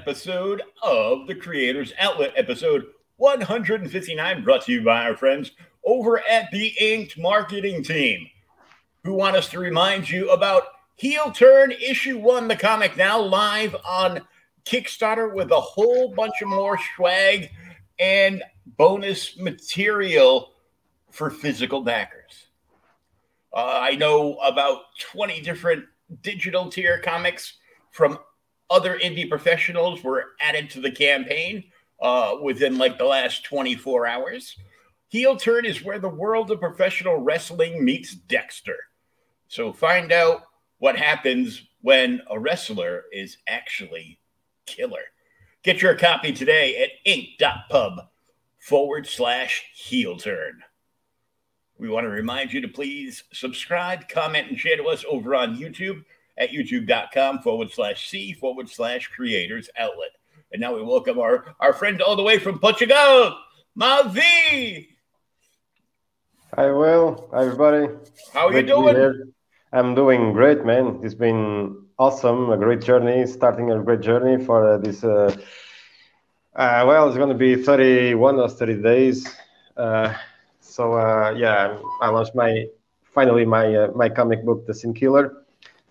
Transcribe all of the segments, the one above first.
episode of the Creators Outlet, episode 159, brought to you by our friends over at the Inked Marketing Team, who want us to remind you about Heel Turn Issue 1, the comic now live on Kickstarter with a whole bunch of more swag and bonus material for physical backers. Uh, I know about 20 different digital tier comics from other indie professionals were added to the campaign uh, within like the last 24 hours. Heel Turn is where the world of professional wrestling meets Dexter. So find out what happens when a wrestler is actually killer. Get your copy today at ink.pub forward slash heel turn. We want to remind you to please subscribe, comment, and share to us over on YouTube at youtube.com forward slash C forward slash creators outlet. And now we welcome our, our friend all the way from Portugal, MarV. Hi, Will. Hi, everybody. How are you doing? I'm doing great, man. It's been awesome, a great journey, starting a great journey for uh, this. Uh, uh, well, it's going to be 31 or 30 days. Uh, so uh, yeah, I launched my finally my uh, my comic book, The Sin Killer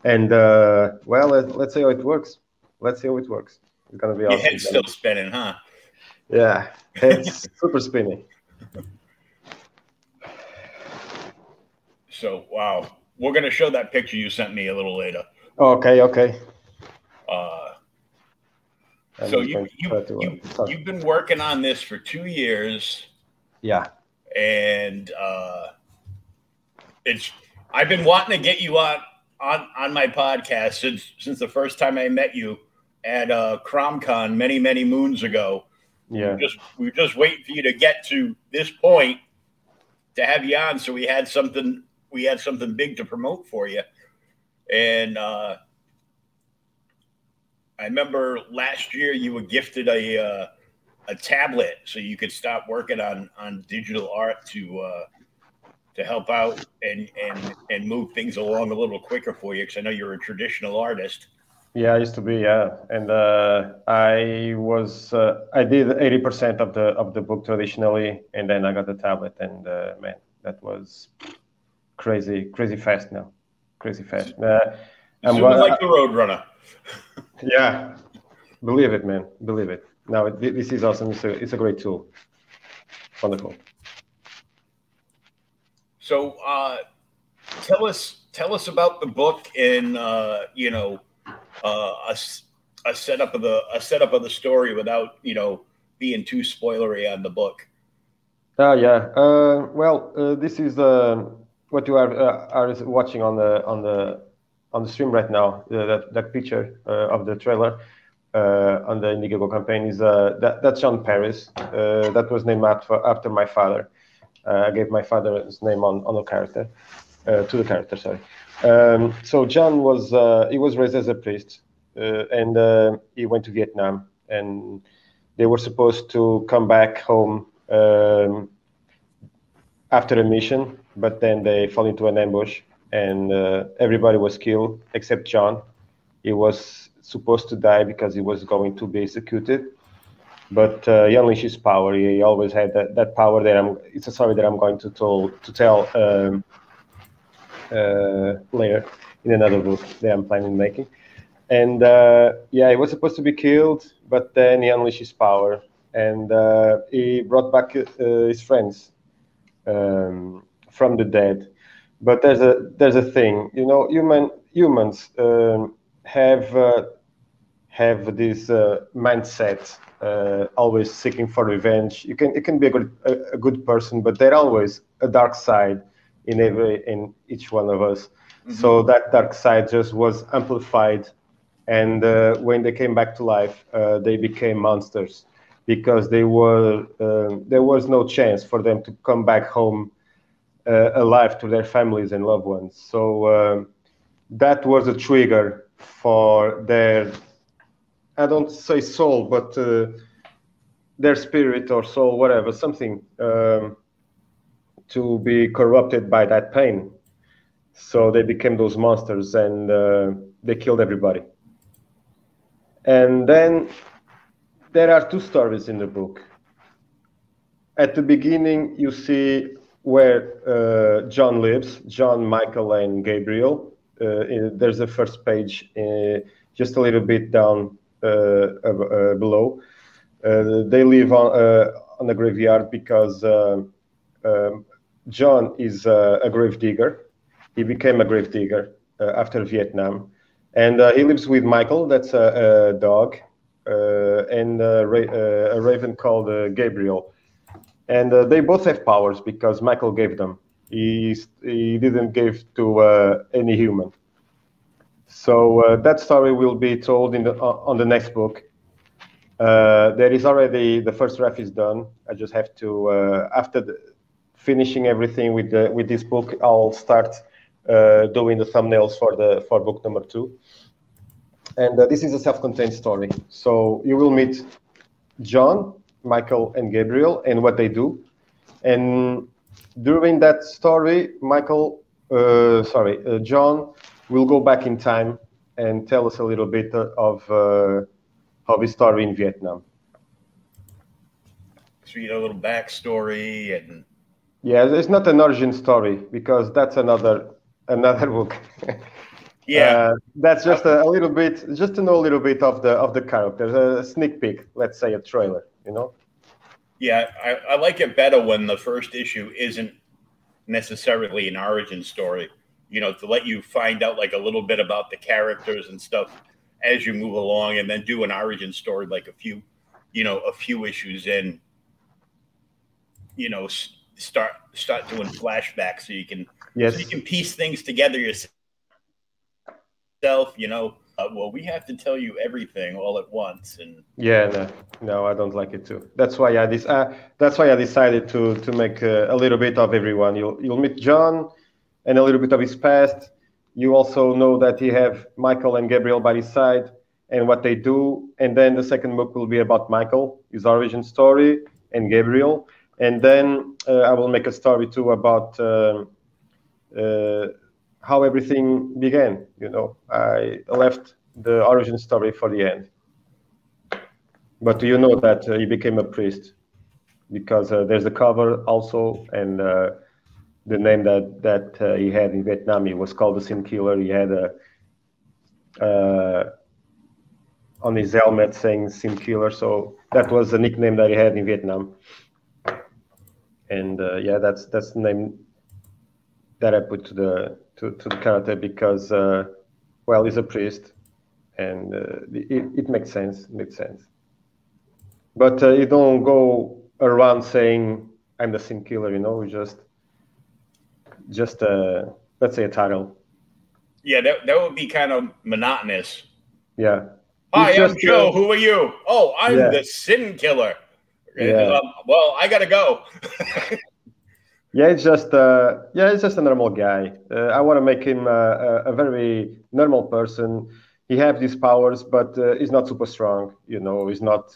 and uh, well, let, us see how it works. Let's see how it works. It's gonna be awesome. It's still spinning, huh? Yeah, it's super spinning. So wow, we're gonna show that picture you sent me a little later. Okay, okay. Uh, so you you, uh, you you've been working on this for two years. Yeah. And uh, it's I've been wanting to get you on on on my podcast since since the first time I met you at uh, CromCon many many moons ago. Yeah, we just we were just waiting for you to get to this point to have you on, so we had something we had something big to promote for you. And uh, I remember last year you were gifted a uh, a tablet so you could stop working on on digital art to uh, to help out and and and move things along a little quicker for you because I know you're a traditional artist. Yeah, I used to be. Yeah, and uh, I was uh, I did eighty percent of the of the book traditionally, and then I got the tablet, and uh, man, that was crazy, crazy fast now, crazy fast. Uh, I'm going, like the Roadrunner. yeah, believe it, man, believe it. Now this is awesome. It's a it's a great tool. Wonderful. So uh, tell us tell us about the book and uh, you know uh, a, a setup of the a setup of the story without you know being too spoilery on the book. Oh yeah. Uh, well, uh, this is uh, what you are are watching on the on the on the stream right now. that that picture of the trailer. Uh, on the Indiegogo campaign is uh, that, that's John Paris. Uh, that was named after, after my father. Uh, I gave my father's name on, on the character, uh, to the character, sorry. Um, so John was, uh, he was raised as a priest and he went to Vietnam and they were supposed to come back home um, after a mission, but then they fall into an ambush and uh, everybody was killed except John. He was supposed to die because he was going to be executed but uh, he unleashes power. He always had that, that power that I'm. It's a story that I'm going to tell to tell um, uh, later in another book that I'm planning making. And uh, yeah, he was supposed to be killed, but then he unleashed his power and uh, he brought back uh, his friends um, from the dead. But there's a there's a thing, you know, human humans um, have uh, have this mindset uh, always seeking for revenge. You can you can be a good a, a, good person, but there's always a dark side in every in each one of us. Mm-hmm. So that dark side just was amplified, and uh, when they came back to life, uh, they became monsters because they were um, there was no chance for them to come back home uh, alive to their families and loved ones. So um, that was a trigger for their I don't say soul, but uh, their spirit or soul, whatever, something um, to be corrupted by that pain. So they became those monsters and uh, they killed everybody. And then there are two stories in the book. At the beginning, you see where uh, John lives, John, Michael, and Gabriel. Uh, there's the first page, uh, just a little bit down Uh, uh, below. Uh, they live on uh, on the graveyard because um, John is a grave digger. He became a grave digger after Vietnam, and he lives with Michael. That's a, a dog, and a, ra- a raven called Gabriel and uh, they both have powers because Michael gave them. He he didn't give to uh, any human. So uh, that story will be told in the on the next book. Uh, there is already the first draft is done. I just have to uh, after the, finishing everything with the, with this book, I'll start uh, doing the thumbnails for the for book number two. And this is a self-contained story. So you will meet John, Michael and Gabriel and what they do. And during that story, Michael, uh, sorry, uh, John will go back in time and tell us a little bit of uh, of his story in Vietnam. So you know, a little backstory and. Yeah, it's not an origin story because that's another another book. yeah, uh, that's just a, a, little bit, just to know a little bit of the of the characters, a sneak peek, let's say a trailer you know? Yeah, I, I like it better when the first issue isn't necessarily an origin story, you know, to let you find out like a little bit about the characters and stuff as you move along and then do an origin story like a few, you know, a few issues in, you know, start start doing flashbacks so you can yes. so you can piece things together yourself, you know uh, well, we have to tell you everything all at once. And yeah, no, no, I don't like it too. That's why I this uh, that's why I decided to to make uh, a little bit of everyone. You'll you'll meet John, and a little bit of his past. You also know that he have Michael and Gabriel by his side and what they do. And then the second book will be about Michael, his origin story, and Gabriel. And then uh, I will make a story too about uh, uh, how everything began. You know, I left the origin story for the end. But you know that uh, he became a priest because uh, there's a cover also, and uh, the name that that uh, he had in Vietnam he was called the Sin Killer. He had a uh, on his helmet saying Sin Killer, so that was the nickname that he had in Vietnam. And uh, yeah, that's that's the name that I put to the to, to the character because uh, well he's a priest and uh, it, it makes sense makes sense but uh, you don't go around saying i'm the sin killer you know just just a let's say a title yeah that, that would be kind of monotonous yeah hi i'm joe who are you oh i'm yeah. the sin killer yeah. Um, well i gotta go Yeah, it's just uh, yeah, it's just a normal guy. Uh, I want to make him uh, a, a, very normal person. He has these powers, but uh, he's not super strong. You know, he's not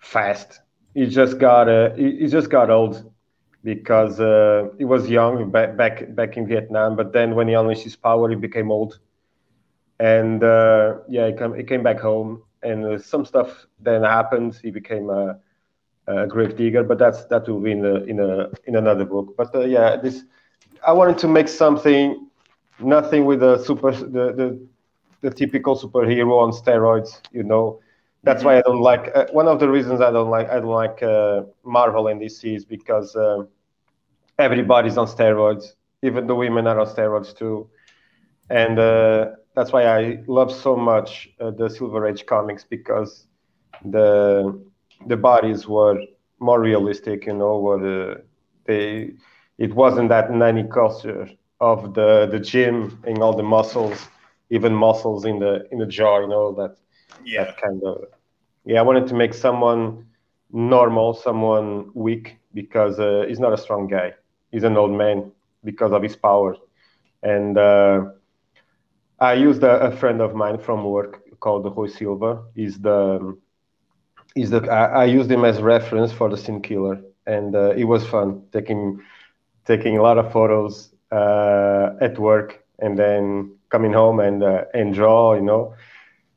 fast. He just got uh, he, he, just got old because uh, he was young back back back in Vietnam. But then when he unleashed his power, he became old. And yeah, he came he came back home, and some stuff then happened. He became a uh, grave digger, but that's that will be in a, in a in another book. But uh, yeah, this I wanted to make something, nothing with the super the the, the typical superhero on steroids. You know, that's mm-hmm. why I don't like. Uh, one of the reasons I don't like I don't like uh, Marvel and DC is because um, everybody's on steroids. Even the women are on steroids too, and uh, that's why I love so much uh, the Silver Age comics because the the bodies were more realistic, you know, were the, they it wasn't that nanny culture of the the gym and all the muscles, even muscles in the in the jaw, you know, that yeah. that kind of yeah. I wanted to make someone normal, someone weak because uh, he's not a strong guy. He's an old man because of his power, and uh, I used a, a, friend of mine from work called Rui Silva. He's the is the I, I, used him as reference for the Sin Killer, and uh, it was fun taking taking a lot of photos uh, at work and then coming home and uh, and draw, you know.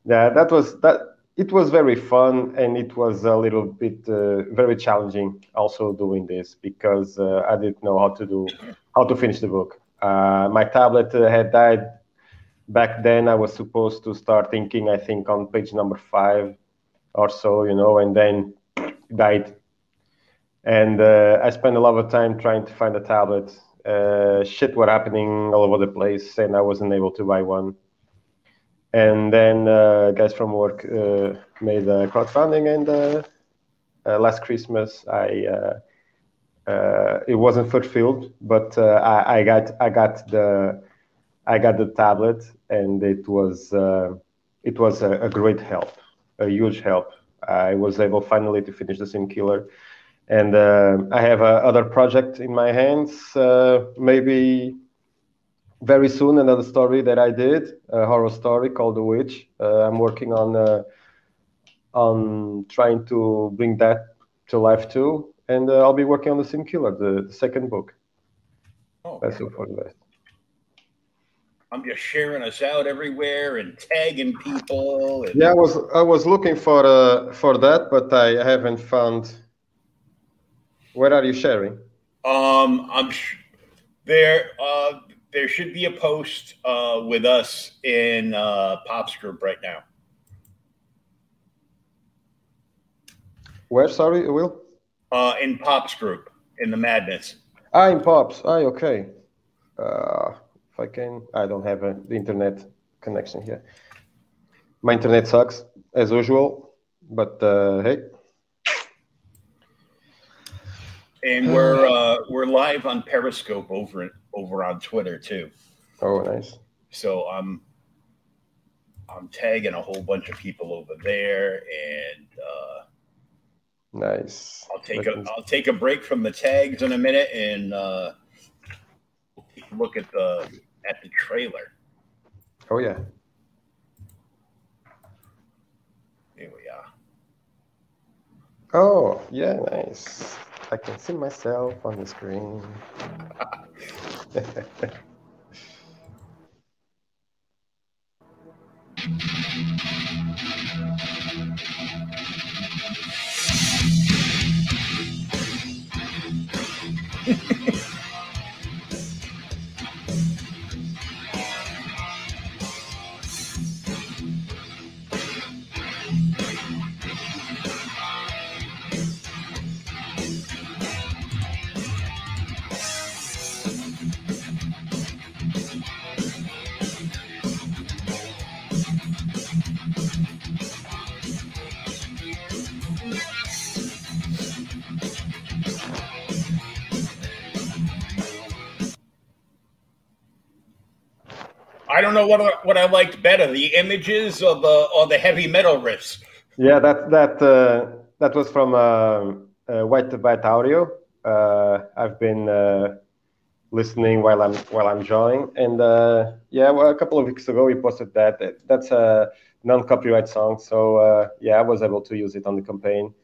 Yeah, that was that. It was very fun, and it was a little bit uh, very challenging also doing this because uh, I didn't know how to do how to finish the book. Uh, my tablet uh, had died back then. I was supposed to start thinking, I think, on page number five or so, you know, and then died. And uh, I spent a lot of time trying to find a tablet. Uh, shit were happening all over the place, and I wasn't able to buy one and then uh, guys from work uh, made a crowdfunding and uh, uh last christmas i uh, uh, it wasn't fulfilled but I, I, got i got the i got the tablet and it was it was a, a, great help a huge help. I was able finally to finish the sin killer. And i have a other project in my hands maybe very soon another story that I did, a horror story called The Witch. Uh, I'm working on uh, on trying to bring that to life too, and uh, I'll be working on the Sin Killer, the, the second book. Oh, That's the best. I'm just sharing us out everywhere and tagging people. And... Yeah, I was I was looking for uh, for that, but I haven't found. Where are you sharing? Um, I'm sh- there. Uh, there should be a post uh, with us in uh, Pop's group right now. Where? Sorry, Will. Uh, in Pop's group in the Madness. Ah, in Pops. Ah, okay. Uh, if I can, I don't have a, the internet connection here. My internet sucks as usual, but uh, hey. And we're uh, we're live on Periscope over over on Twitter too. Oh, nice. So I'm I'm tagging a whole bunch of people over there, and uh, nice. I'll take a I'll take a break from the tags in a minute and uh, look at the at the trailer. Oh yeah. Here we are. Oh yeah, nice. I can see myself on the screen. know what what I liked better, the images or the or the heavy metal riffs. Yeah, that that uh, that was from uh, uh, White Byte Audio. Uh, I've been uh, listening while I'm while I'm drawing, and uh, yeah, well, a couple of weeks ago we posted that. That's a non-copyright song, so yeah, I was able to use it on the campaign.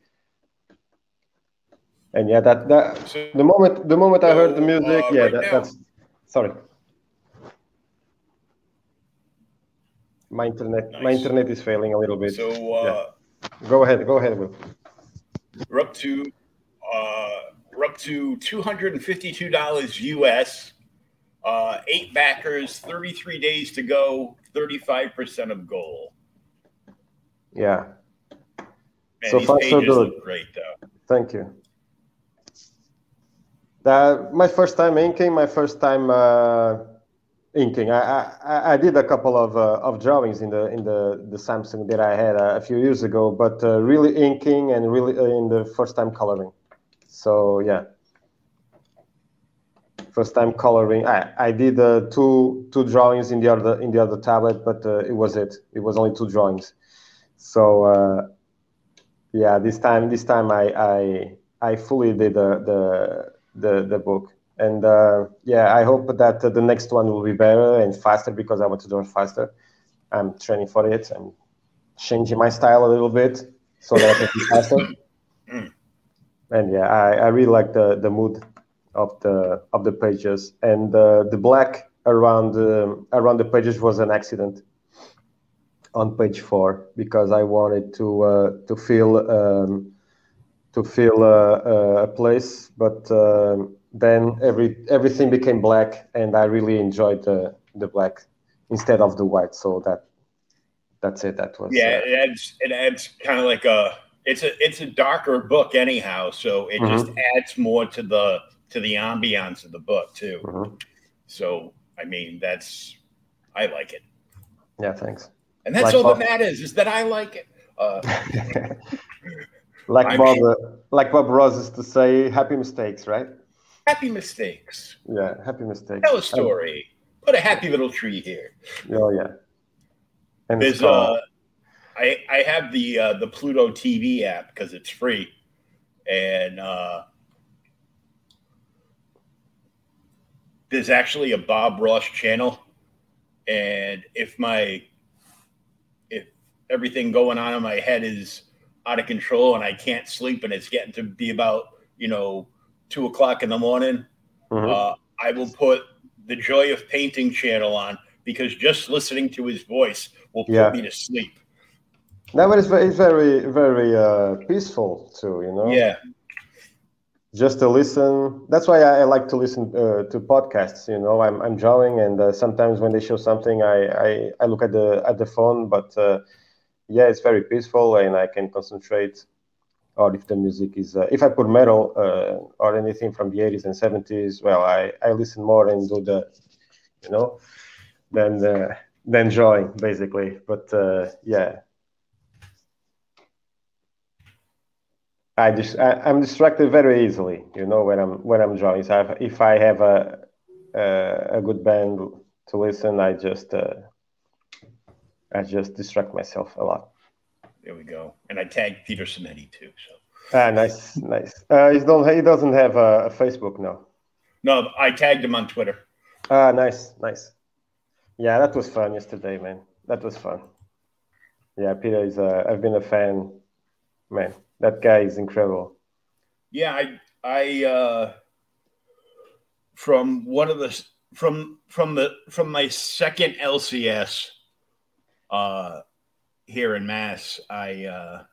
And yeah, that that the moment the moment I heard the music, yeah, that, that's sorry. My internet, nice. my internet is failing a little bit. So uh, yeah. go ahead, go ahead, Will. We're up to uh, we're up to two hundred and fifty-two dollars US. Uh, eight backers, thirty-three days to go, thirty-five percent of goal. Yeah. Man, so far, so good. Great, though. Thank you. That my first time inking, my first time uh, inking. I, I, I did a couple of uh, of drawings in the in the the Samsung that I had uh, a few years ago, but uh, really inking and really uh, in the first time coloring. So yeah, first time coloring. I I did uh, two two drawings in the other in the other tablet, but uh, it was it. It was only two drawings. So yeah, this time this time I I I fully did the the the, the book and uh, yeah, I hope that uh, the next one will be better and faster because I want to do it faster. I'm training for it. I'm changing my style a little bit so that I can be faster. Mm. And yeah, I, I really like the, the mood of the of the pages and uh, the black around um, around the pages was an accident. on page four because I wanted to uh, to feel um, to feel uh, a place, but um, then every everything became black, and I really enjoyed the the black instead of the white. So that that's it. That was yeah. Uh, it adds it adds kind of like a it's a it's a darker book anyhow, so it mm-hmm. just adds more to the to the ambiance of the book too. Mm-hmm. So I mean, that's I like it. Yeah, thanks. And that's like all Bob, that matters is that I like it. Uh, like I Bob, mean, uh, like Bob Ross is to say, happy mistakes, right? Happy mistakes. Yeah, happy mistakes. Tell a story. Put a happy little tree here. Oh yeah. And There's uh, I I have the uh, the Pluto TV app because it's free, and uh, there's actually a Bob Ross channel, and if my if everything going on in my head is out of control and I can't sleep and it's getting to be about you know two o'clock in the morning, mm-hmm. uh, I will put the Joy of Painting channel on because just listening to his voice will put yeah. me to sleep. No, but it's very, very, very uh, peaceful too. You know. Yeah just to listen. That's why I, I like to listen uh, to podcasts. You know, I'm I'm drawing, and uh, sometimes when they show something, I, I, I look at the at the phone. But uh, yeah, it's very peaceful, and I can concentrate. Or if the music is, uh, if I put metal uh, or anything from the 80s and 70s, well, I, I listen more and do the, you know, than uh, than drawing basically. But yeah, I just I, am distracted very easily, you know, when I'm when I'm drawing. So if I have a a, a good band to listen, I just uh, I just distract myself a lot. There we go. And I tagged Peter Simeti too. So ah, nice, nice. Uh, he don't he doesn't have a, a Facebook now. No, I tagged him on Twitter. Ah, nice, nice. Yeah, that was fun yesterday, man. That was fun. Yeah, Peter is. Uh, I've been a fan, man that guy is incredible. Yeah, I I uh, from one of the from from the from my second LCS uh, here in Mass, I uh,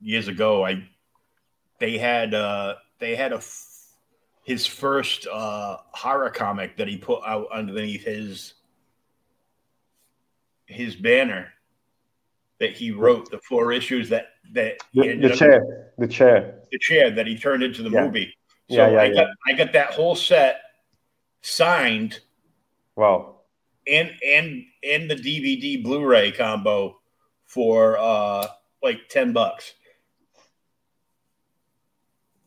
years ago I they had uh, they had a his first uh, horror comic that he put out underneath his his banner that he wrote the four issues that that the, the chair, the chair, the chair that he turned into the yeah. movie. So yeah, yeah, I got I got that whole set signed. Wow. And and and the DVD Blu-ray combo for uh like 10 bucks.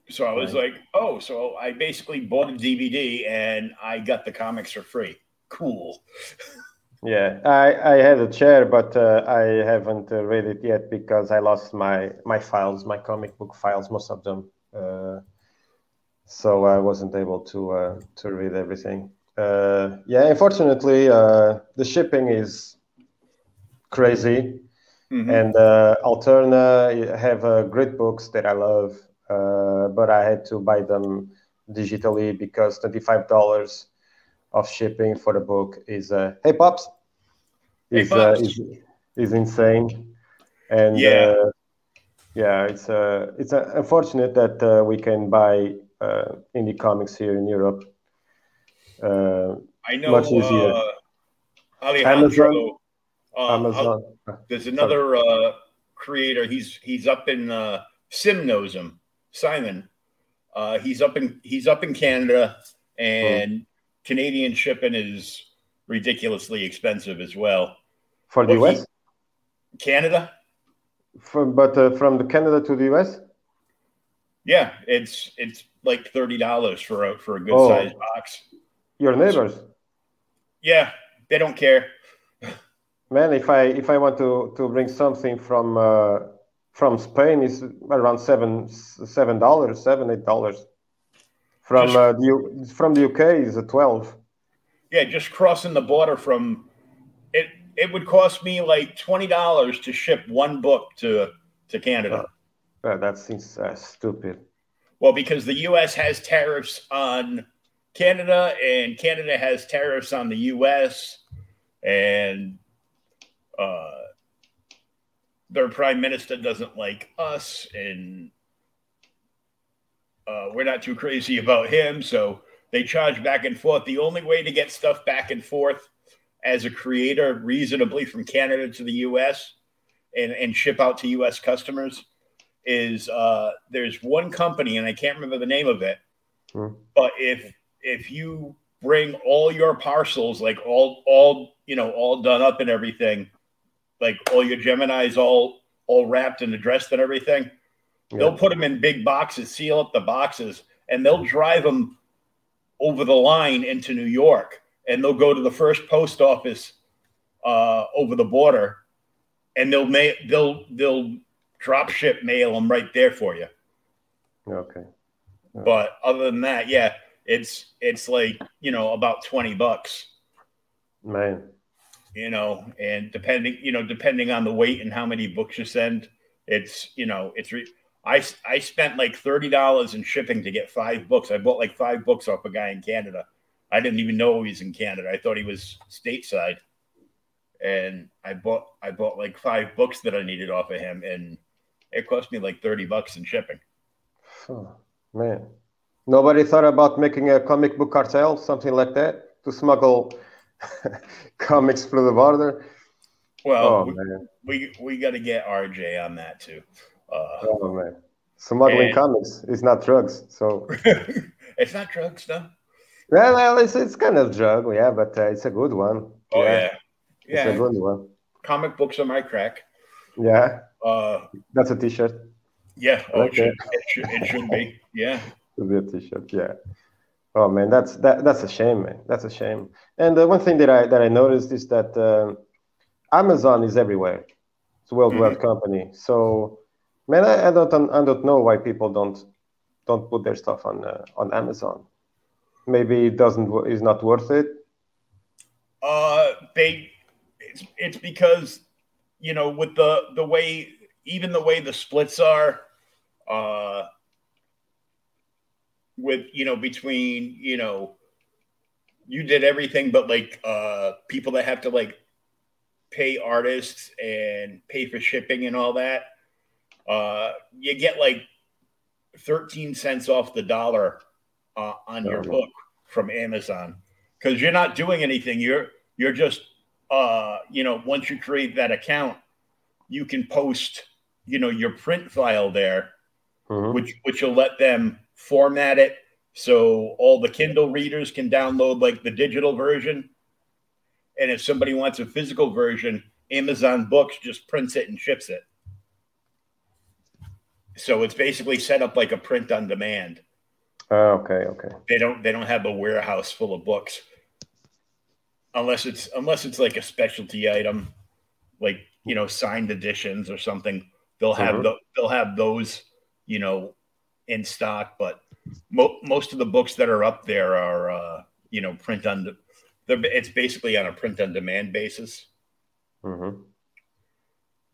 So I was right. like, oh, so I basically bought a DVD and I got the comics for free. Cool. Yeah, I, I had a chair, but uh, I haven't uh, read it yet because I lost my my files, my comic book files, most of them. Uh, so I wasn't able to uh, to read everything. Uh, yeah, unfortunately, uh, the shipping is crazy, mm-hmm. and uh, Alterna have great books that I love, uh, but I had to buy them digitally because twenty five dollars of shipping for the book is uh, hey pops is, hey, pops. Uh, is, is insane and yeah uh, yeah it's uh, it's uh, unfortunate that uh, we can buy uh, indie comics here in Europe uh, I know much easier Alejandro, Amazon Amazon there's another creator he's he's up in Sim knows him Simon he's up in he's up in Canada and hmm. Canadian shipping is ridiculously expensive as well. For the US? Canada? From but uh, from the Canada to the US? Yeah, it's it's like thirty dollars for a for a good oh. sized box. Your neighbors? Yeah, they don't care. Man, if I if I want to to bring something from uh, from Spain, it's around seven seven dollars, seven eight dollars. From just, uh, the from the UK is a twelve. Yeah, just crossing the border from it. It would cost me like twenty dollars to ship one book to to Canada. That seems uh, stupid. Well, because the U.S. has tariffs on Canada, and Canada has tariffs on the U.S., and uh, their prime minister doesn't like us, and uh, we're not too crazy about him. So they charge back and forth. The only way to get stuff back and forth as a creator reasonably from Canada to the US and, and ship out to US customers is uh, there's one company, and I can't remember the name of it, hmm. but if if you bring all your parcels, like all all you know, all done up and everything, like all your Gemini's all all wrapped and addressed and everything, yeah. they'll put them in big boxes, seal up the boxes, and they'll drive them over the line into New York, and they'll go to the first post office uh, over the border, and they'll ma- they'll they'll drop ship mail them right there for you. Okay. But other than that, yeah, it's it's like you know about twenty bucks. Man. You know, and depending you know depending on the weight and how many books you send, it's you know it's. Re- I I spent like thirty dollars in shipping to get five books. I bought like five books off a guy in Canada. I didn't even know he was in Canada. I thought he was stateside, and I bought I bought like five books that I needed off of him, and it cost me like 30 bucks in shipping. Oh, man. Nobody thought about making a comic book cartel, something like that, to smuggle comics through the border? Well, oh, we, man. we, we got to get RJ on that too. Uh, oh, man. Smuggling and, comics is not drugs. So it's not drugs, though. Well, well it's, it's kind of drug, yeah, but uh, it's a good one. Oh, yeah. yeah. yeah. It's a good one. Comic books are my crack. Yeah. Uh, That's a T-shirt. Yeah. Oh, okay. it, should, it, should, it should be. Yeah. Should be a T-shirt. Yeah. Oh man, that's that that's a shame, man. That's a shame. And the one thing that I that I noticed is that uh, Amazon is everywhere. It's a worldwide mm-hmm. company. So, man, I, I, don't I don't know why people don't don't put their stuff on uh, on Amazon. Maybe it doesn't is not worth it. Uh, they it's it's because you know, with the the way even the way the splits are, uh, with you know between you know, you did everything but like uh people that have to like pay artists and pay for shipping and all that. Uh, you get like 13 cents off the dollar uh, on your book from Amazon because you're not doing anything. You're you're just uh, you know, once you create that account, you can post, you know, your print file there, mm-hmm. which which will let them format it so all the Kindle readers can download like the digital version. And if somebody wants a physical version, Amazon Books just prints it and ships it. So it's basically set up like a print on demand. Oh, okay, okay. They don't they don't have a warehouse full of books unless it's unless it's like a specialty item, like you know signed editions or something. They'll have mm-hmm. the, they'll have those you know in stock, but mo- most of the books that are up there are uh, you know print on the. It's basically on a print on demand basis. Mm-hmm.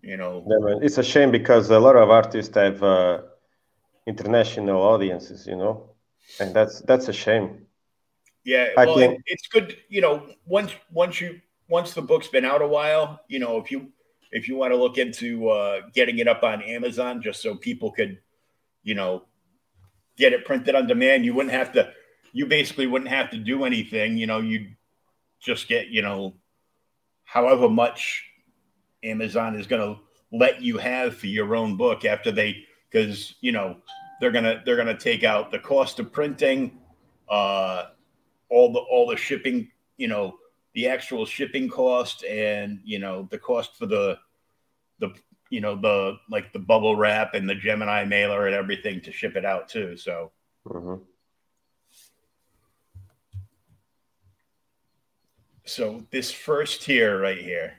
You know, yeah, it's a shame because a lot of artists have uh, international audiences, you know, and that's that's a shame. Yeah, well, it, it's good. You know, once once you once the book's been out a while, you know, if you if you want to look into uh, getting it up on Amazon, just so people could, you know, get it printed on demand, you wouldn't have to. You basically wouldn't have to do anything. You know, you'd just get you know, however much Amazon is going to let you have for your own book after they because you know they're gonna they're gonna take out the cost of printing uh all the all the shipping, you know, the actual shipping cost and you know the cost for the the you know the like the bubble wrap and the Gemini mailer and everything to ship it out too. So. Mm-hmm. So this first tier right here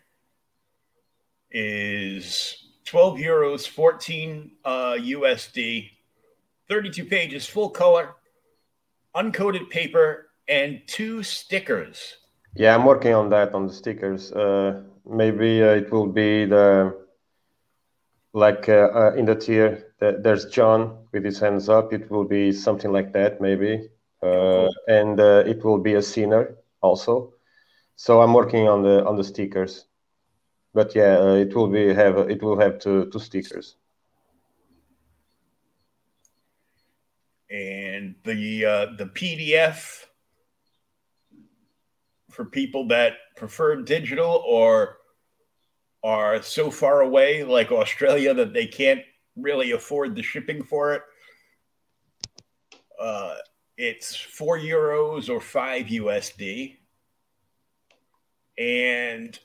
is 12 euros, 14 uh, USD, 32 pages, full color, uncoated paper, and two stickers. Yeah, I'm working on that on the stickers. Uh, maybe uh, it will be the like uh, uh in the tier. there's John with his hands up. It will be something like that, maybe, uh, and uh, it will be a sinner also. So I'm working on the on the stickers. but yeah, uh, it will be have it will have two two stickers. And the uh, the PDF for people that prefer digital or are so far away, like Australia, that they can't really afford the shipping for it. Uh, it's four euros or five USD. And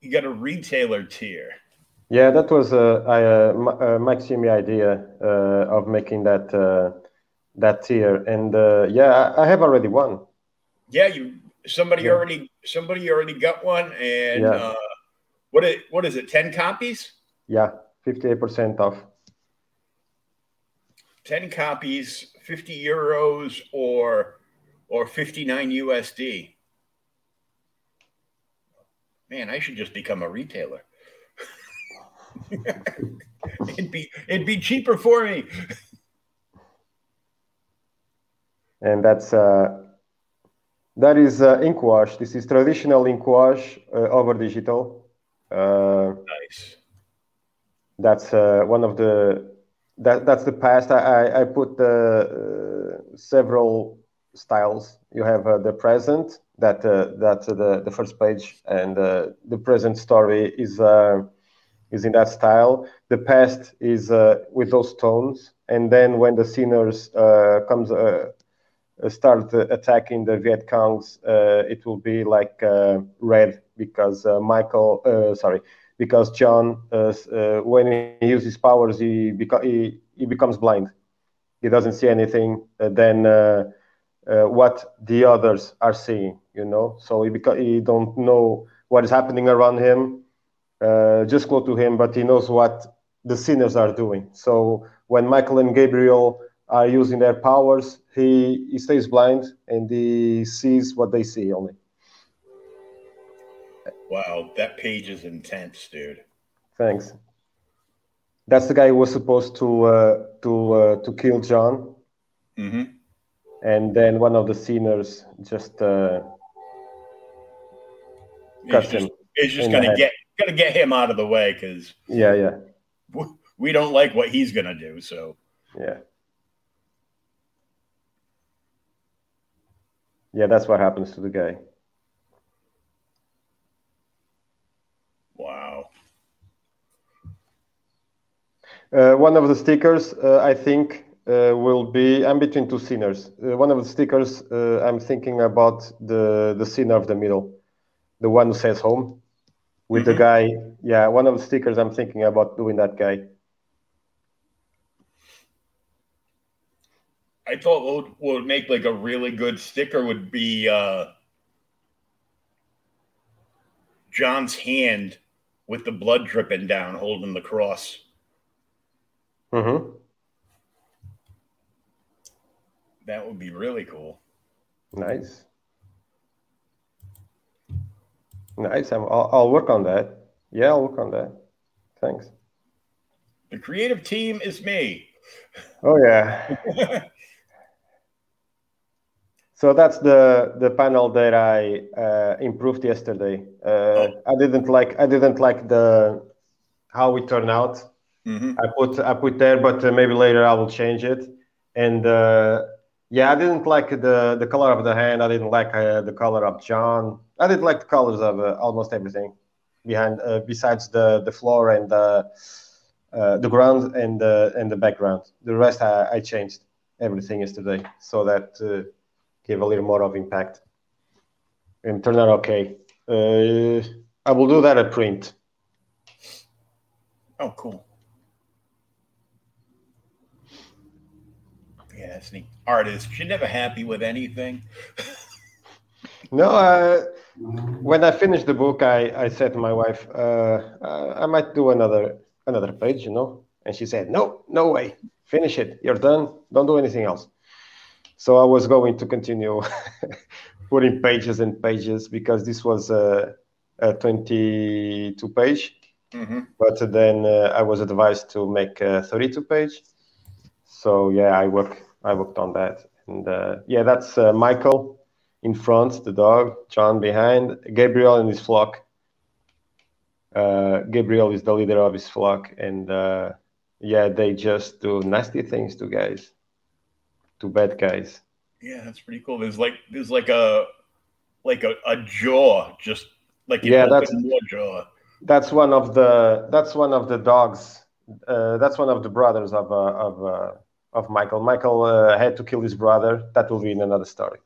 you got a retailer tier. Yeah, that was uh, I, uh, uh, idea uh, of making that uh, that tier, and uh, yeah, I have already one. Yeah, you somebody yeah. already somebody already got one, and yeah. What it what is it? Ten copies? Yeah, fifty eight percent off. Ten copies, fifty euros, or or fifty nine USD. Man, I should just become a retailer. it'd be it'd be cheaper for me. and that's uh, that is uh, ink wash. This is traditional ink wash uh, over digital. Uh, nice. That's uh, one of the that that's the past. I I, put the uh, several styles. You have uh, the present that that's the the first page, and the present story is is in that style. The past is with those tones, and then when the sinners comes uh, start attacking the Viet Congs, uh, it will be like uh, red because uh, Michael, uh, sorry, because John, uh, when he uses powers, he, he, he becomes blind. He doesn't see anything. then what the others are seeing, you know. So he beca- he don't know what is happening around him. Uh, just close to him, but he knows what the sinners are doing. So when Michael and Gabriel are using their powers, he, he stays blind and he sees what they see only. Wow, that page is intense, dude. Thanks. That's the guy who was supposed to uh, to uh, to kill John. Mm-hmm. And then one of the sinners just uh, cuts him. He's just gonna get gonna get him out of the way because yeah, yeah. We don't like what he's gonna do. So yeah. Yeah, that's what happens to the guy. Wow. Uh, one of the stickers, uh, I think, uh, will be I'm between two sinners. Uh, one of the stickers, uh, I'm thinking about the the sinner of the middle, the one who says home, with mm-hmm. the guy. Yeah, one of the stickers I'm thinking about doing that guy. I thought what would, would make like a really good sticker would be uh, John's hand with the blood dripping down, holding the cross. Mm-hmm. That would be really cool. Nice. Nice. I'll, I'll work on that. Yeah, I'll work on that. Thanks. The creative team is me. Oh yeah. So that's the the panel that I uh, improved yesterday. Uh, oh. I didn't like I didn't like the how it turned out. Mm-hmm. I put I put there, but uh, maybe later I will change it. And uh, yeah, I didn't like the the color of the hand. I didn't like uh, the color of John. I didn't like the colors of uh, almost everything behind besides the the floor and the the ground and the and the background. The rest I, I changed everything yesterday so that give a little more of impact and turn out okay. Uh, I will do that at print. Oh, cool. Yeah, that's neat. Artist, you're never happy with anything. no, uh, when I finished the book, I, I said to my wife, uh, I might do another another page, you know. And she said, No, no way. Finish it. You're done. Don't do anything else. So I was going to continue putting pages and pages because this was a, a 22 page. Mm-hmm. But then uh, I was advised to make a 32 page. So yeah, I work I worked on that, and uh, yeah, that's uh, Michael in front, the dog, John behind, Gabriel and his flock. Uh, Gabriel is the leader of his flock, and uh, yeah, they just do nasty things to guys, to bad guys. Yeah, that's pretty cool. There's like there's like a like a, a jaw, just like yeah, that's jaw. That's one of the that's one of the dogs. Uh, that's one of the brothers of uh, of uh, of Michael. Michael uh, had to kill his brother. That will be in another story,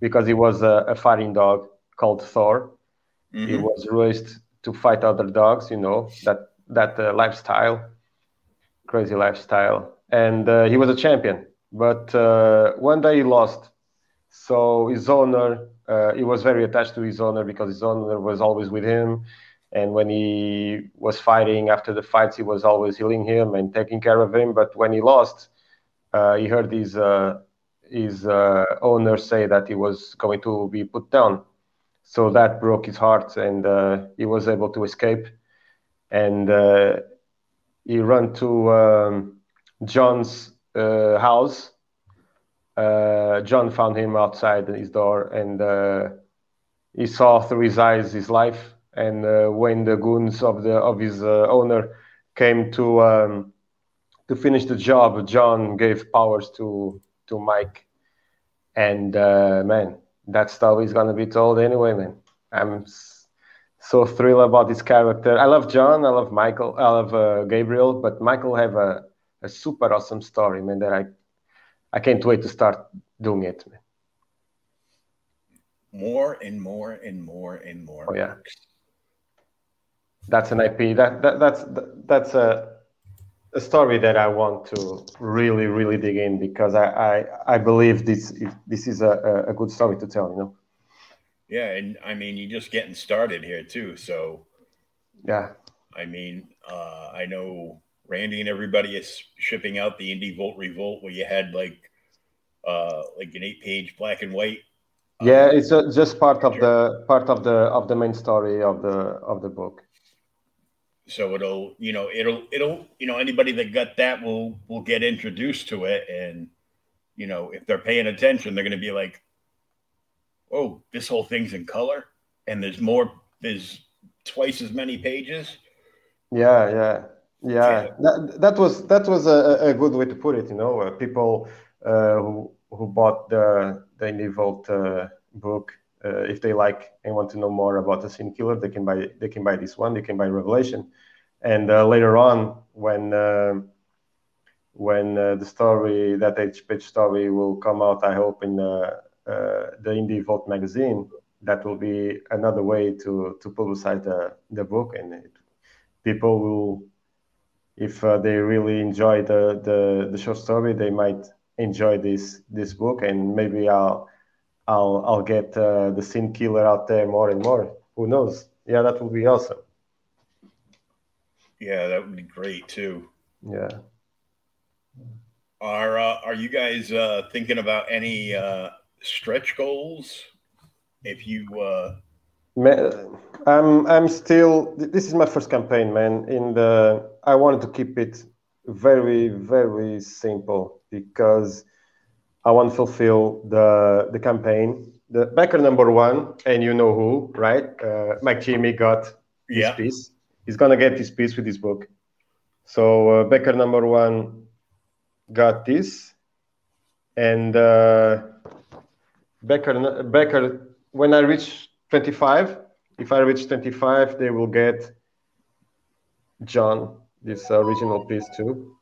because he was a, a fighting dog called Thor. Mm-hmm. He was raised to fight other dogs. You know that that uh, lifestyle, crazy lifestyle, and uh, he was a champion. But one day he lost, so his owner uh, he was very attached to his owner because his owner was always with him. And when he was fighting after the fights, he was always healing him and taking care of him. But when he lost, uh, he heard his uh, his uh, owner say that he was going to be put down. So that broke his heart, and uh, he was able to escape. And uh, he ran to um, John's house uh, John found him outside his door and uh, he saw through his eyes his life. And uh, when the goons of the of his uh, owner came to um, to finish the job, John gave powers to to Mike. And uh, man, that story is gonna be told anyway, man. I'm so thrilled about this character. I love John, I love Michael, I love uh, Gabriel, but Michael have a, a super awesome story, man, that I I can't wait to start doing it. Man. More and more and more and more. Oh yeah, that's an IP. That, that that's that's a a story that I want to really really dig in because I I, I believe this this is a, a good story to tell. You know. Yeah, and I mean you're just getting started here too. So. Yeah. I mean, uh, I know Randy and everybody is shipping out the Indie Vault Revolt, where you had like uh, like an eight page black and white. Yeah, um, it's a, just part of the part of the of the main story of the of the book. So it'll you know it'll it'll you know anybody that got that will will get introduced to it and you know if they're paying attention they're going to be like, oh this whole thing's in color and there's more there's twice as many pages. Yeah, yeah. Yeah, that, that was that was a, a good way to put it. You know, uh, people uh, who who bought the the Indie Vault uh, book, uh, if they like and want to know more about the Sin Killer, they can buy they can buy this one. They can buy Revelation, and later on when when the story that H page story will come out, I hope in the Indie Vault magazine, that will be another way to to publicize the the book and it, people will if uh, they really enjoy the, the the short story they might enjoy this this book, and maybe I'll I'll I'll get uh, the Sin Killer out there more and more. Who knows? Yeah, that would be awesome. Yeah, that would be great too. Yeah. Are uh, Are you guys uh, thinking about any uh, stretch goals? If you, uh... I'm I'm still. This is my first campaign, man. In the I wanted to keep it very very simple because I want to fulfill the the campaign. The backer number one, and you know who, right? Uh, Mike Jimmy got yeah. his piece. He's gonna get his piece with his book. So uh, backer number one got this, and uh, backer backer when I reach twenty five, if I reach twenty five, they will get John this original piece too.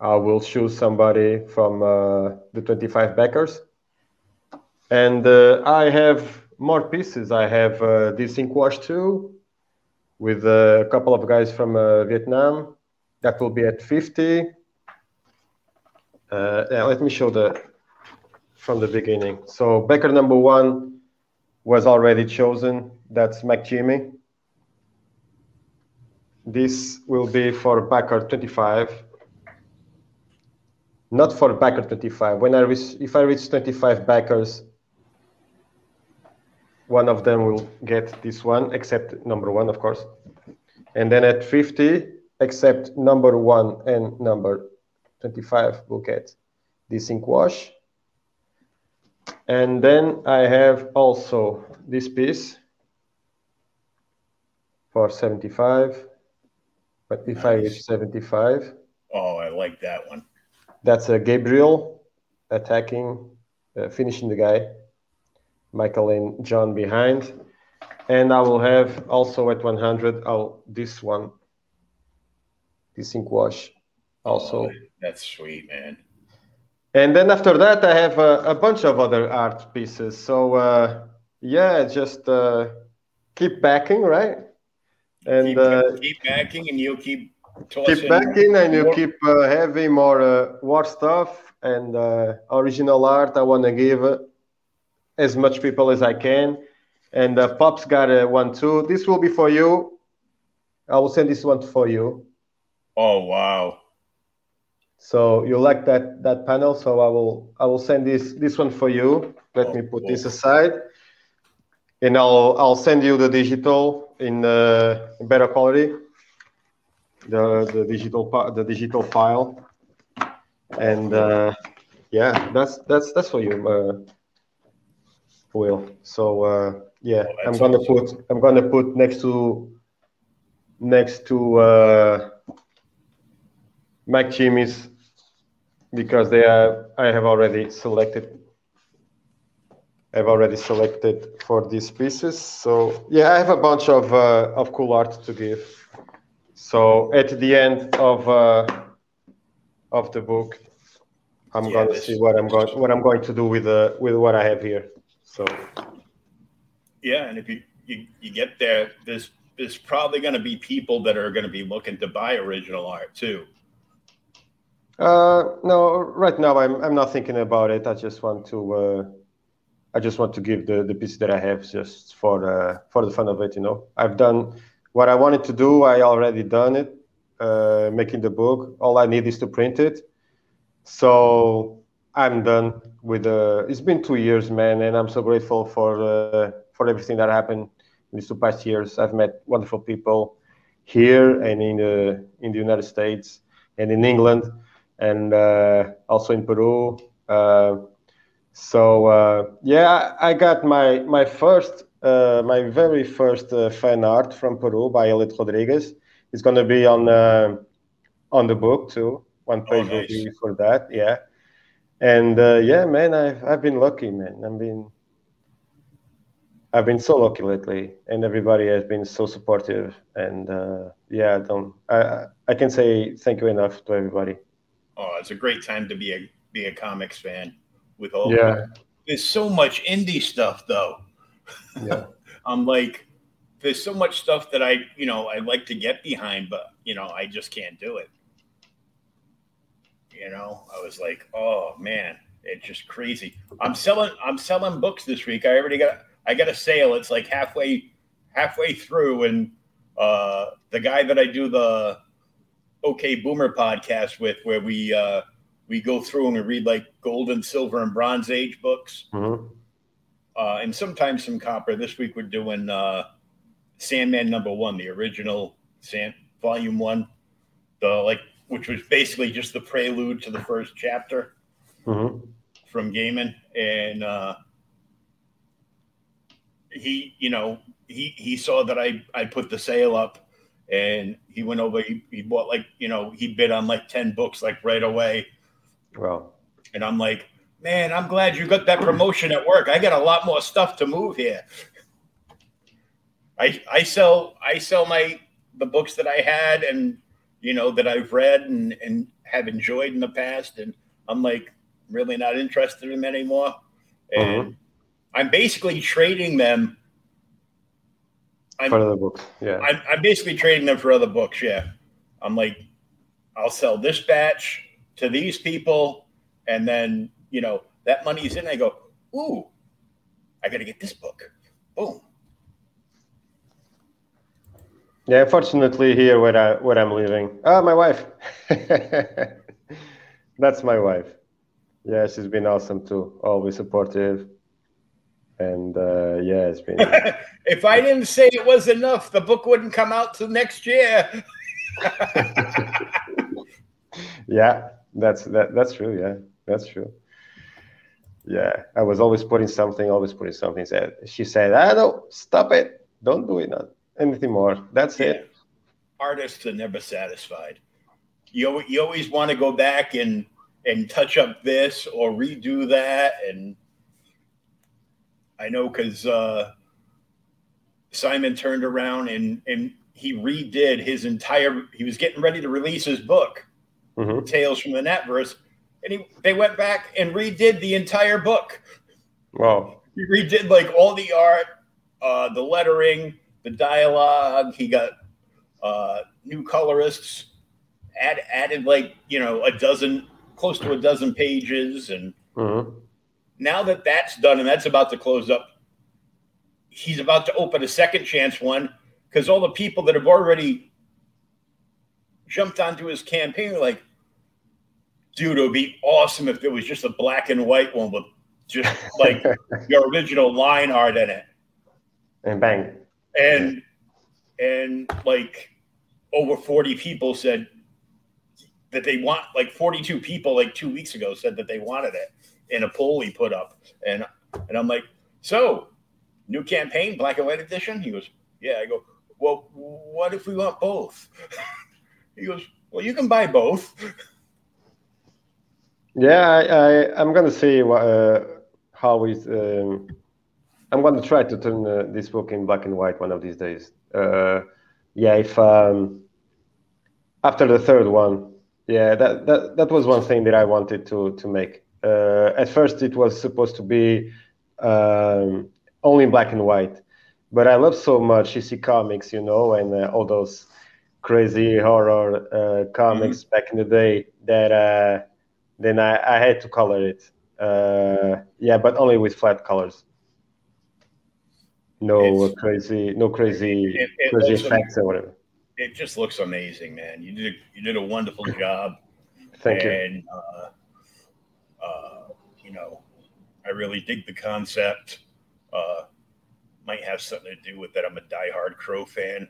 I will choose somebody from uh, the 25 backers. And uh, I have more pieces. I have uh, this ink wash too, with a couple of guys from Vietnam. That will be at 50. Uh, yeah, let me show the from the beginning. So backer number one was already chosen. That's McJimmy. This will be for backer 25 not for backer 25. When I reach, if I reach 25 backers, one of them will get this one, except number one, of course. And then at 50, except number one and number 25 will get this ink wash. And then I have also this piece. for 75. But if I reach 75, Oh, I like that one. that's a Gabriel attacking, uh, finishing the guy. Michael and John behind. And I will have also at 100, I'll, this one, this ink wash also. Oh, that's sweet, man. And then after that, I have a, a bunch of other art pieces. So uh, yeah, just uh, keep backing, right? And keep, uh, keep backing, and you'll keep keep backing, and you keep uh, having more uh, war stuff and uh, original art. I want to give uh, as much people as I can. And uh, Pop's got uh, one too. This will be for you. I will send this one for you. Oh wow! So you like that that panel? So I will I will send this this one for you. Let Oh, me put cool. this aside, and I'll I'll send you the digital in uh, better quality. The the digital the digital file, and uh, yeah, that's that's that's for you, uh, Will. So uh, yeah, Oh, I'm gonna awesome. put I'm gonna put next to next to. Uh, Mike Jimmy's because they are I have already selected I've already selected for these pieces. So yeah, I have a bunch of uh, of cool art to give. So at the end of uh, of the book, I'm Yeah, gonna see what I'm going what I'm going to do with uh, with what I have here. So Yeah, and if you you, you get there, there's there's probably going to be people that are going to be looking to buy original art too. Uh, no, right now I'm I'm not thinking about it. I just want to uh, I just want to give the the piece that I have just for uh, for the fun of it. You know, I've done what I wanted to do. I already done it, uh, making the book. All I need is to print it. So I'm done with the. It's been two years, man, and I'm so grateful for uh, for everything that happened in these two past years. I've met wonderful people here and in the in the United States and in England and uh, also in Peru. So uh, yeah, I got my my first uh, my very first uh, fan art from Peru by Elit Rodriguez. It's gonna be on uh, on the book too. One page will nice. be for that. Yeah, and uh, yeah, man, I've I've been lucky, man. I've been I've been so lucky lately, and everybody has been so supportive. And uh, yeah, I don't I I- I can say thank you enough to everybody. Oh, it's a great time to be a be a comics fan with all. Yeah, There's so much indie stuff though. yeah. I'm like, there's so much stuff that I, you know, I like to get behind, but you know, I just can't do it. You know, I was like, oh man, it's just crazy. I'm selling, I'm selling books this week. I already got, I got a sale. It's like halfway, halfway through, and uh, the guy that I do the OK Boomer podcast with, where we uh, we go through and we read like gold and silver and bronze age books Mhm. uh, and sometimes some copper. This week we're doing uh, Sandman number one, the original Sand Volume One, the like, which was basically just the prelude to the first chapter Mhm. from Gaiman, and uh, he, you know, he he saw that I I put the sale up, and he went over. He, he bought like you know he bid on like ten books like right away, Well, and I'm like, man, I'm glad you got that promotion at work. I got a lot more stuff to move here. I I sell I sell my the books that I had and you know that I've read and and have enjoyed in the past, and I'm like really not interested in them anymore. Uh-huh. And I'm basically trading them. I'm, for the books. Yeah. I'm, I'm basically trading them for other books. Yeah. I'm like, I'll sell this batch to these people. And then, you know, that money's in. I go, ooh, I got to get this book. Boom. Yeah, fortunately here where I where I'm living. Ah, my wife. That's my wife. Yeah, she's been awesome too. Always supportive. And uh, yeah, it's been if I didn't say it was enough, the book wouldn't come out till next year. yeah, that's that that's true. Yeah, that's true. Yeah, I was always putting something, always putting something. Said she said, "I know, stop it, don't do it now." anything more. That's yeah. it. Artists are never satisfied. You you always want to go back and and touch up this or redo that, and I know because uh, Simon turned around and and he redid his entire. He was getting ready to release his book, mm-hmm. Tales from the Netverse, and he they went back and redid the entire book. Wow! He redid like all the art, uh, the lettering, the dialogue. He got uh, new colorists. Add, added like you know a dozen, close to a dozen pages, and mm-hmm. now that that's done and that's about to close up, he's about to open a second chance one because all the people that have already jumped onto his campaign like, dude, it would be awesome if there was just a black and white one with just like your original line art in it. And bang. And and like over 40 people said that they want like 42 people like two weeks ago said that they wanted it in a poll he put up. And and I'm like, so new campaign, black and white edition? He goes, Yeah. I go, Well, what if we want both? he goes, Well, you can buy both. Yeah, I, I am gonna see what uh, how is um, I'm gonna try to turn uh, this book in black and white one of these days. Uh, yeah, if um, after the third one, yeah, that, that that was one thing that I wanted to to make. Uh, at first, it was supposed to be um, only black and white, but I love so much EC comics, you know, and uh, all those crazy horror uh, comics mm-hmm. back in the day that uh, then I, I had to color it. Uh, yeah, but only with flat colors. No it's, crazy, no crazy, it, it crazy effects or whatever. It just looks amazing, man. You did a, you did a wonderful job. Thank and, you. Uh, uh, you know, I really dig the concept. Uh, might have something to do with that. I'm a diehard Crow fan.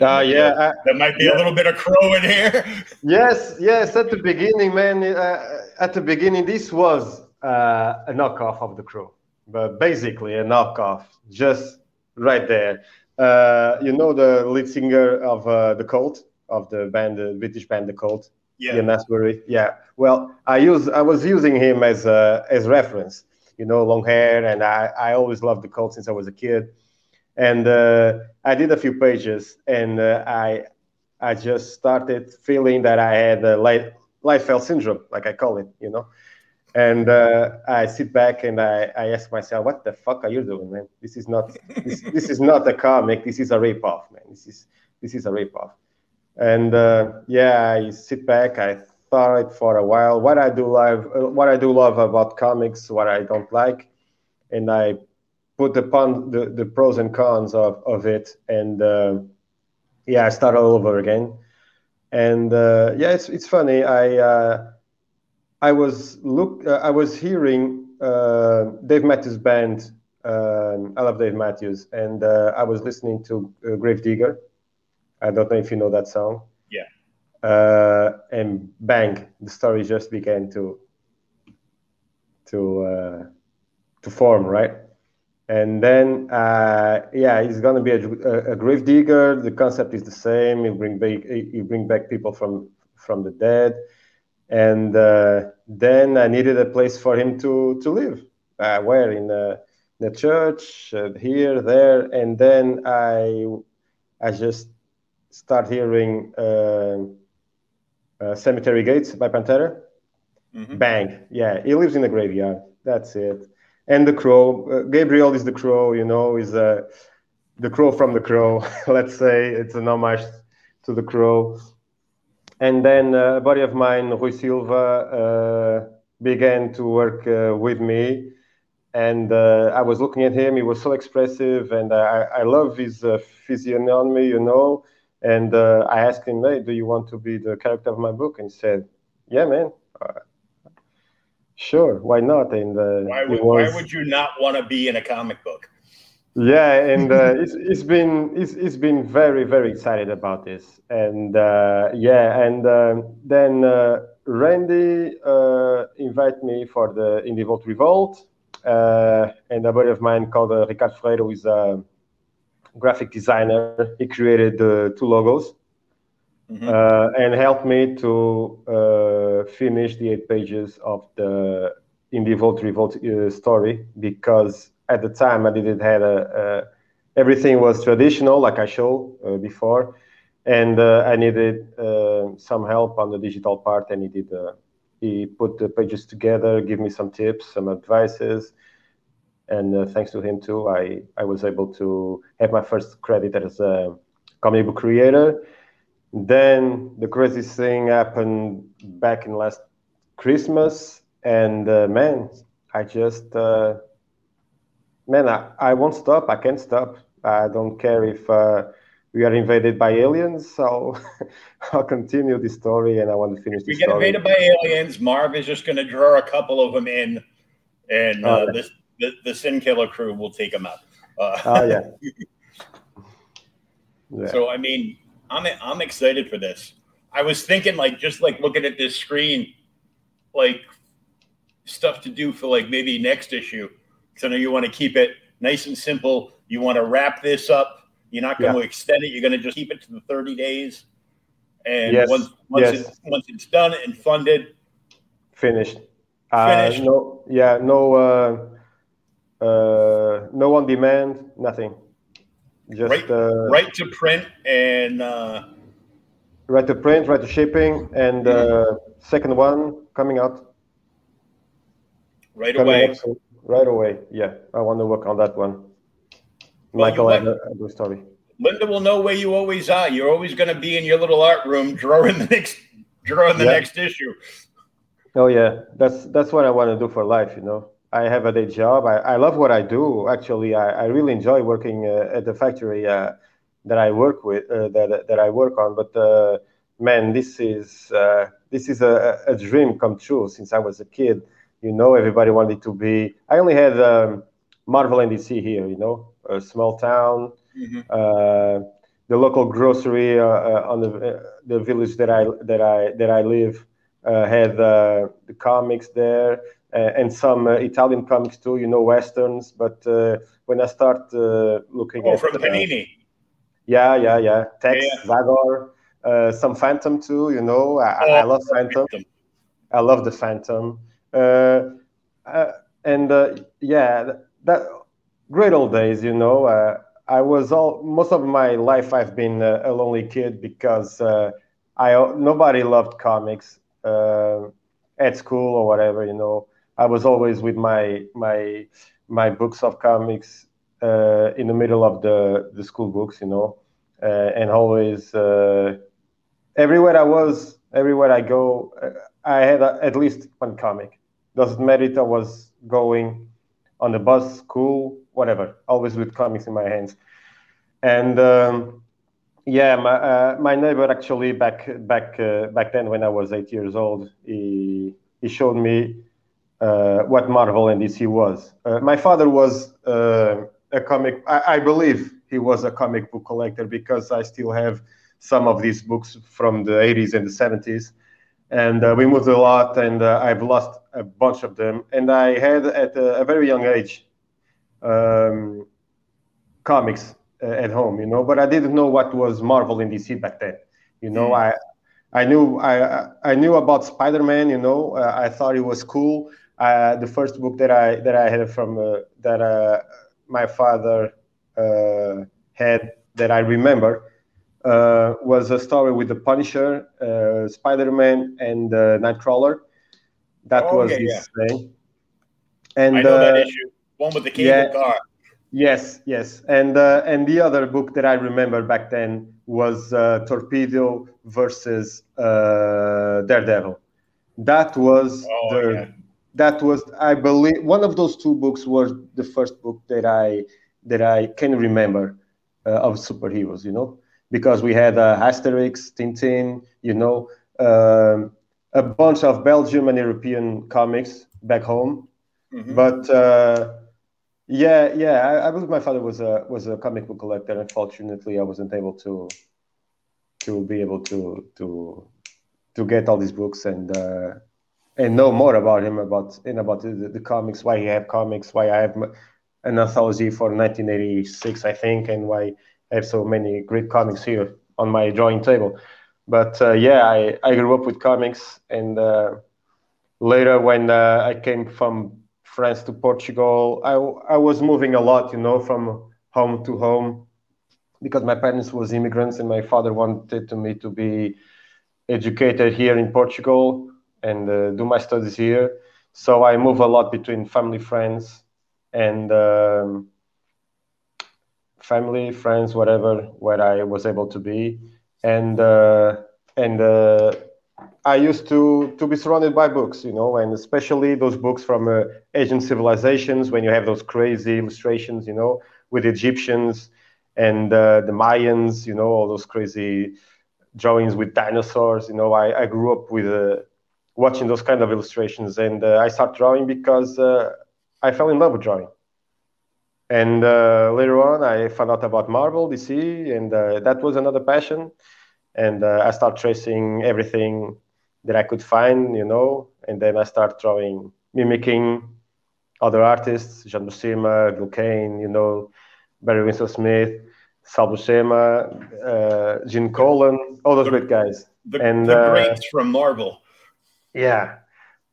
Uh, yeah, uh, there might be yeah. a little bit of crow in here. Yes, yes. At the beginning, man. Uh, at the beginning, this was uh, a knockoff of the crow, but basically a knockoff, just right there. Uh, you know the lead singer of uh, the Cult of the band, the British band, the Cult. Yeah. Ian Astbury. Yeah. Well, I use I was using him as a, as reference. You know, long hair, and I I always loved the Cult since I was a kid and uh, I did a few pages, and uh, I I just started feeling that I had a light Liefeld syndrome, like I call it, you know. And uh, I sit back and I, I ask myself, what the fuck are you doing, man? This is not this, this is not a comic. This is a rip-off, man. This is this is a rip-off. And uh, yeah, I sit back. I thought it for a while. What I do love, uh, what I do love about comics, what I don't like, and I put upon the, the pros and cons of, of it and uh, yeah i start all over again. And uh, yeah it's, it's funny. I uh, i was look uh, i was hearing uh, dave matthews band um, i love dave matthews and uh, i was listening to gravedigger i don't know if you know that song. Yeah. And bang the story just began to to to form right and then uh, yeah he's going to be a, a, grave digger. The concept is the same. You bring back you bring back people from from the dead. And uh, then i needed a place for him to to live. Uh, where? In the, the church uh, here there. And then i i just start hearing uh, uh, cemetery gates by pantera. Mm-hmm. bang. Yeah he lives in the graveyard. That's it and the crow. Uh, Gabriel is the crow, you know, is uh, the crow from the crow. Let's say it's an homage to the crow. And then uh, a buddy of mine, Rui Silva, uh, began to work uh, with me. And uh, I was looking at him. He was so expressive, and I, I love his physiognomy, you know. And I asked him, "Hey, do you want to be the character of my book?" And he said, "Yeah, man." Sure, why not? And uh, why, would, was, why would you not want to be in a comic book? Yeah, and uh, it's, it's been it's, it's been very very excited about this, and uh, yeah, and um, then uh, Randy uh, invited me for the Indie Vault Revolt, uh, and a buddy of mine called uh, Ricardo Freire, who is a graphic designer. He created the two logos mm-hmm. uh, and helped me to uh, finish the eight pages of the Indie Vault Revolt uh, story because at the time I didn't have a, everything was traditional like I showed uh, before, and uh, I needed uh, some help on the digital part, and he did. he put the pages together, give me some tips, some advices, and thanks to him too, I I was able to have my first credit as a comic book creator then the craziest thing happened back in last Christmas, and uh, man, I just uh, man, I, I won't stop. I can't stop. I don't care if uh, we are invaded by aliens. So I'll continue the story, and I want to finish. If we get story. invaded by aliens, Marv is just going to draw a couple of them in, and uh, oh, this, the the Sin Killer crew will take them out. Uh, oh yeah. yeah. So I mean, I'm I'm excited for this. I was thinking like just like looking at this screen, like stuff to do for like maybe next issue. So I know you want to keep it nice and simple. You want to wrap this up. You're not going yeah. to extend it. You're going to just keep it to the 30 days. And yes. once once, yes. It's, once it's done and funded, finished. Uh, finished. no, yeah, no, uh, uh, no on demand, nothing. Just right, uh, right to print and uh, right to print, right to shipping, and uh, second one coming out right coming away. Soon, right away, yeah. I want to work on that one. Well, Michael had a, a story. Linda will know where you always are. You're always going to be in your little art room drawing the next drawing the yeah. next issue. Oh yeah, that's that's what I want to do for life, you know. I have a day job. I, I love what I do. Actually, I, I really enjoy working uh, at the factory uh, that I work with, uh, that that I work on. But uh, man, this is uh, this is a, a, dream come true. Since I was a kid, you know, everybody wanted to be. I only had um, Marvel and DC here. You know, a small town. Mm-hmm. Uh, the local grocery on the the village that I that I that I live had the comics there Uh, and some uh, Italian comics too, you know, westerns. But uh, when I start uh, looking oh, at from uh, Panini. Yeah, yeah, yeah. Tex, yeah. Zagor, some Phantom too. You know, I, oh, I love Phantom. Phantom. I love the Phantom. and yeah, that, that great old days. You know, I was all most of my life I've been a lonely kid because uh, I nobody loved comics uh, at school or whatever, you know. I was always with my my my books of comics uh, in the middle of the the school books, you know, uh, and always uh, everywhere I was, everywhere I go, uh, I had a, at least one comic. Doesn't matter if I was going on the bus, school, whatever. Always with comics in my hands, and. Um, yeah, my uh, my neighbor actually back back uh, back then when I was eight years old, he he showed me what Marvel and DC was. Uh, my father was uh, a comic, I, I, believe he was a comic book collector because I still have some of these books from the 80s and the 70s. And uh, we moved a lot, and uh, I've lost a bunch of them. And I had at a, a very young age um, comics uh, at home, you know, but I didn't know what was Marvel and DC back then. You know, mm. I I knew I I knew about Spider-Man. You know, uh, I thought it was cool, uh, the first book that I that I had from uh, that uh, my father uh, had that I remember uh, was a story with the Punisher, uh, Spider-Man, and Nightcrawler. That oh, was yeah, his yeah. thing. And I know that issue. One with the cable yeah, car. Yes, yes, and and the other book that I remember back then was Torpedo versus Daredevil. That was oh, the that was i believe one of those two books was the first book that i that i can remember uh, of superheroes you know? Because we had uh, asterix tintin you know um, a bunch of belgium and european comics back home. Mm-hmm. but uh, yeah yeah I, I, believe my father was a was a comic book collector. Unfortunately i wasn't able to to be able to to to get all these books and uh, and know more about him about in about the, the, comics why he have comics why i have an anthology for 1986, I think, and why I have so many great comics here on my drawing table. But uh, yeah, I, I grew up with comics, and uh, later when uh, I came from France to Portugal, I, I was moving a lot, you know, from home to home because my parents was immigrants and my father wanted me to be educated here in Portugal and uh, do my studies here. So I move a lot between family, friends, and um, family, friends, whatever, where I was able to be, and uh, and uh, I used to to be surrounded by books, you know, and especially those books from uh, Asian civilizations when you have those crazy illustrations, you know, with Egyptians and uh, the Mayans, you know, all those crazy drawings with dinosaurs. You know, I, I grew up with uh, watching those kind of illustrations, and uh, I started drawing because uh, I fell in love with drawing. And uh, later on, I found out about Marvel, DC, and uh, that was another passion. And I started tracing everything that I could find, you know, and then I started drawing, mimicking other artists, Jean Buscema, Gil Kane, you know, Barry Windsor Smith, Sal Buscema, uh, Gene Colan, all those the, great guys. The, and, the uh, greats from Marvel. Yeah.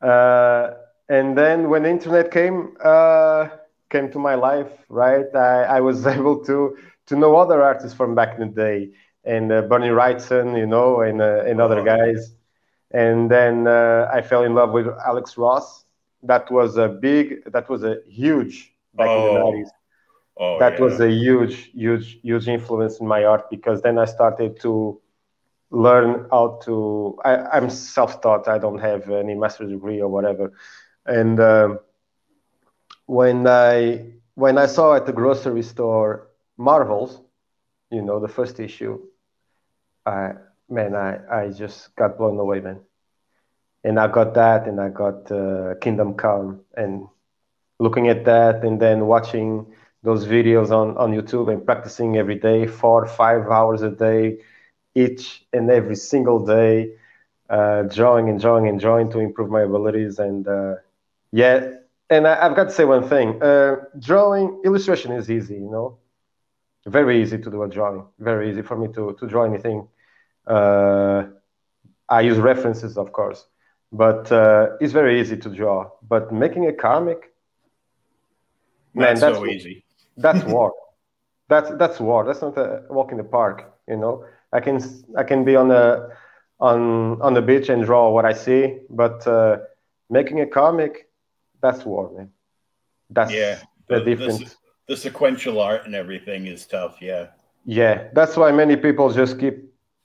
Uh, and then when the internet came, uh, came to my life, right, I, I was able to, to know other artists from back in the day and uh, Bernie Wrightson, you know, and, uh, and other oh, guys. And then I fell in love with Alex Ross. That was a big, that was a huge back oh. in the 90s Oh, that yeah. was a huge, huge, huge influence in my art because then I started to learn how to. I, am self-taught. I don't have any master's degree or whatever. And um, when I when I saw at the grocery store Marvels, you know, the first issue, I man, I I just got blown away, man. And I got that, and I got uh, Kingdom Come, and looking at that, and then watching those videos on, on YouTube and practicing every day, four, five hours a day, each and every single day, uh, drawing and drawing and drawing to improve my abilities. And uh, yeah, and I, have got to say one thing: uh, drawing, illustration is easy, you know, very easy to do a drawing, very easy for me to to draw anything. Uh, I use references, of course, but uh, it's very easy to draw. But making a comic, man, that's, that's so easy that's war. That's that's war. That's not a walk in the park. You know, I can I can be on the on on the beach and draw what I see, but uh, making a comic, that's war, man. That's yeah, the, the difference. The, the sequential art and everything is tough. Yeah. Yeah, that's why many people just keep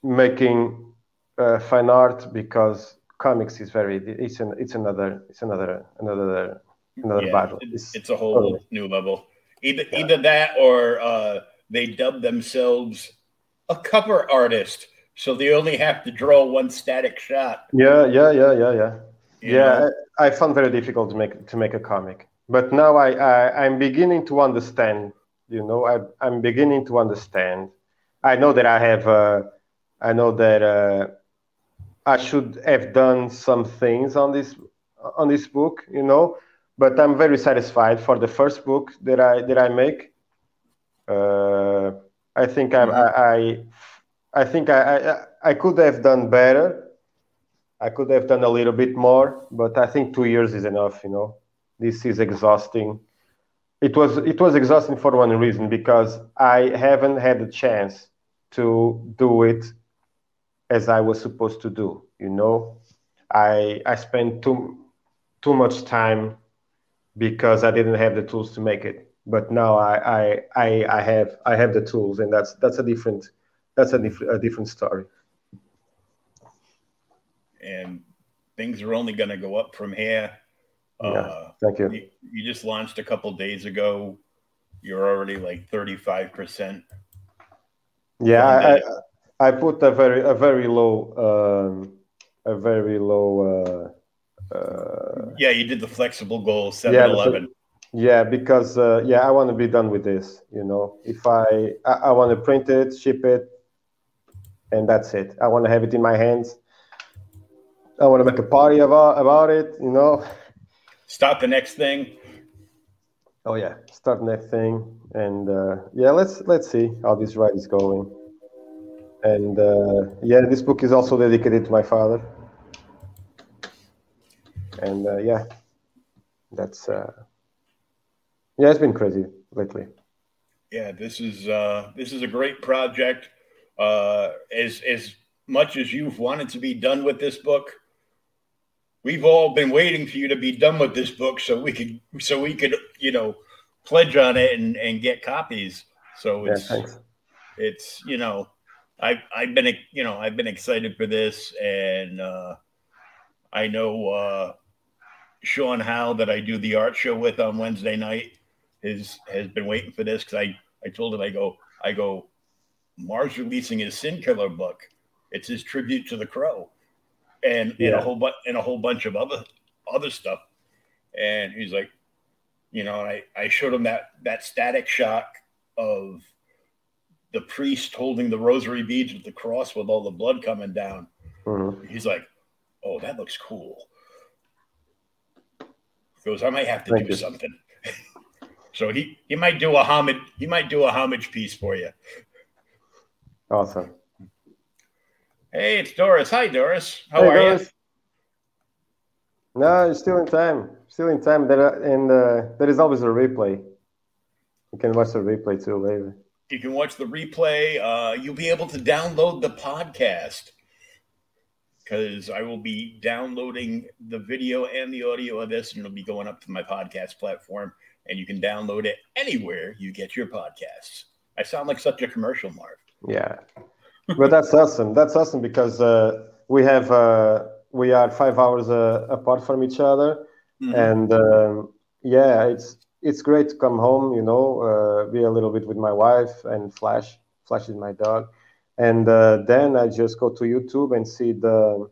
making uh, fine art because comics is very it's an it's another it's another another another yeah, battle. It's, it's a whole totally. new level. Either yeah. either that or uh, they dub themselves a cover artist, so they only have to draw one static shot. Yeah, yeah, yeah, yeah, yeah. You yeah, I, I, found very difficult to make to make a comic, but now I, I I'm beginning to understand. You know, I I'm beginning to understand. I know that I have. Uh, I know that uh, I should have done some things on this on this book. You know, but I'm very satisfied for the first book that I that I make. Uh, I think mm-hmm. I, I, I think I, I I could have done better. I could have done a little bit more, but I think two years is enough. You know, this is exhausting. It was it was exhausting for one reason because I haven't had the chance to do it as I was supposed to do. You know, I I spent too too much time because I didn't have the tools to make it. But now I I I, have I have the tools, and that's that's a different that's a, diff- a different story. And things are only going to go up from here. Yeah, uh, thank you. you. you. just launched a couple days ago. You're already like 35 percent. Yeah, I, I, put a very a very low um, a very low. Uh, uh, yeah, you did the flexible goal, 7-Eleven. Yeah, yeah, because uh, yeah, I want to be done with this. You know, if I I, I want to print it, ship it, and that's it. I want to have it in my hands. I want to make a party about about it. You know. Start the next thing. Oh yeah, starting that thing, and uh, yeah, let's let's see how this ride is going. And uh, yeah, this book is also dedicated to my father. And uh, yeah, that's uh, yeah, it's been crazy lately. Yeah, this is uh, this is a great project. Uh, as as much as you've wanted to be done with this book, we've all been waiting for you to be done with this book so we could so we could you know pledge on it and, and get copies. So it's yeah, it's you know I've I've been you know I've been excited for this and uh, I know uh, Sean Howe that I do the art show with on Wednesday night has has been waiting for this because I I told him I go I go Marv's releasing his Sin Killer book. It's his tribute to the Crow and, yeah. and a whole bunch and a whole bunch of other other stuff. And he's like, you know, and I, I showed him that that static shock of the priest holding the rosary beads with the cross with all the blood coming down. Mm-hmm. He's like, Oh, that looks cool. He goes, I might have to Thank do you. something. so he, he might do a homage he might do a homage piece for you. Awesome. Hey, it's Doris. Hi, Doris. How hey, are Doris. you? No, you're still in time. Still in time. There and uh, there is always a replay. You can watch the replay too later. You can watch the replay. Uh, you'll be able to download the podcast because I will be downloading the video and the audio of this, and it'll be going up to my podcast platform. And you can download it anywhere you get your podcasts. I sound like such a commercial, Marv. Yeah, but that's awesome. That's awesome because uh, we have uh, we are five hours uh, apart from each other, mm-hmm. and um, yeah, it's it's great to come home. You know, uh, be a little bit with my wife and Flash. Flash is my dog, and uh, then I just go to YouTube and see the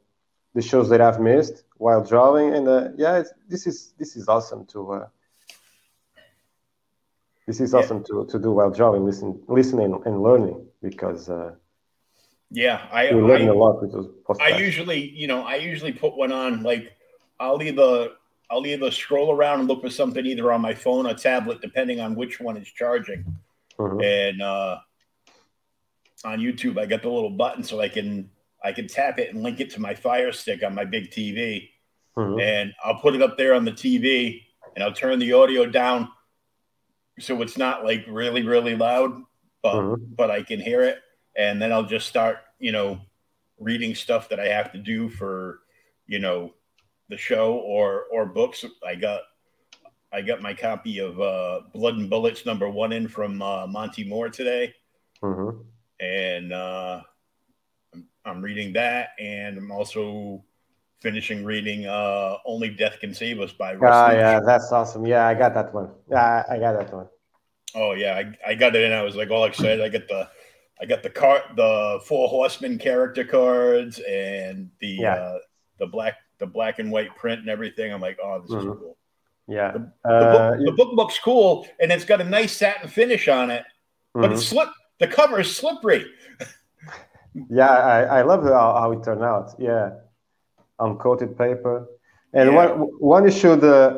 the shows that I've missed while drawing. And uh, yeah, this is this is awesome to. This is awesome to, to do while drawing, listen, listening and learning because yeah, I we learn a lot with those. I usually, you know, I usually put one on. Like, I'll either I'll either scroll around and look for something either on my phone or tablet, depending on which one is charging. Mm-hmm. And uh, on YouTube, I got the little button so I can I can tap it and link it to my Fire Stick on my big TV, mm-hmm. and I'll put it up there on the TV, and I'll turn the audio down so it's not like really really loud, but mm-hmm. but I can hear it and then I'll just start, you know, reading stuff that I have to do for, you know, the show or or books. I got I got my copy of uh, Blood and Bullets number one in from uh, Monty Moore today, mm-hmm. and uh, I'm, I'm reading that, and I'm also finishing reading uh, Only Death Can Save Us by. Russ oh yeah, that's awesome. Yeah, I got that one. Yeah, I got that one. Oh yeah, I, I got it, and I was like all excited. I get the I got the car, the four horsemen character cards, and the yeah. uh, the black the black and white print and everything. I'm like, oh, this mm-hmm. is cool. Yeah, the, uh, book, the, book, looks cool, and it's got a nice satin finish on it, but mm-hmm. it's slip. The cover is slippery. yeah, I, I love how, how it turned out. Yeah, uncoated paper, and yeah. one one you should uh,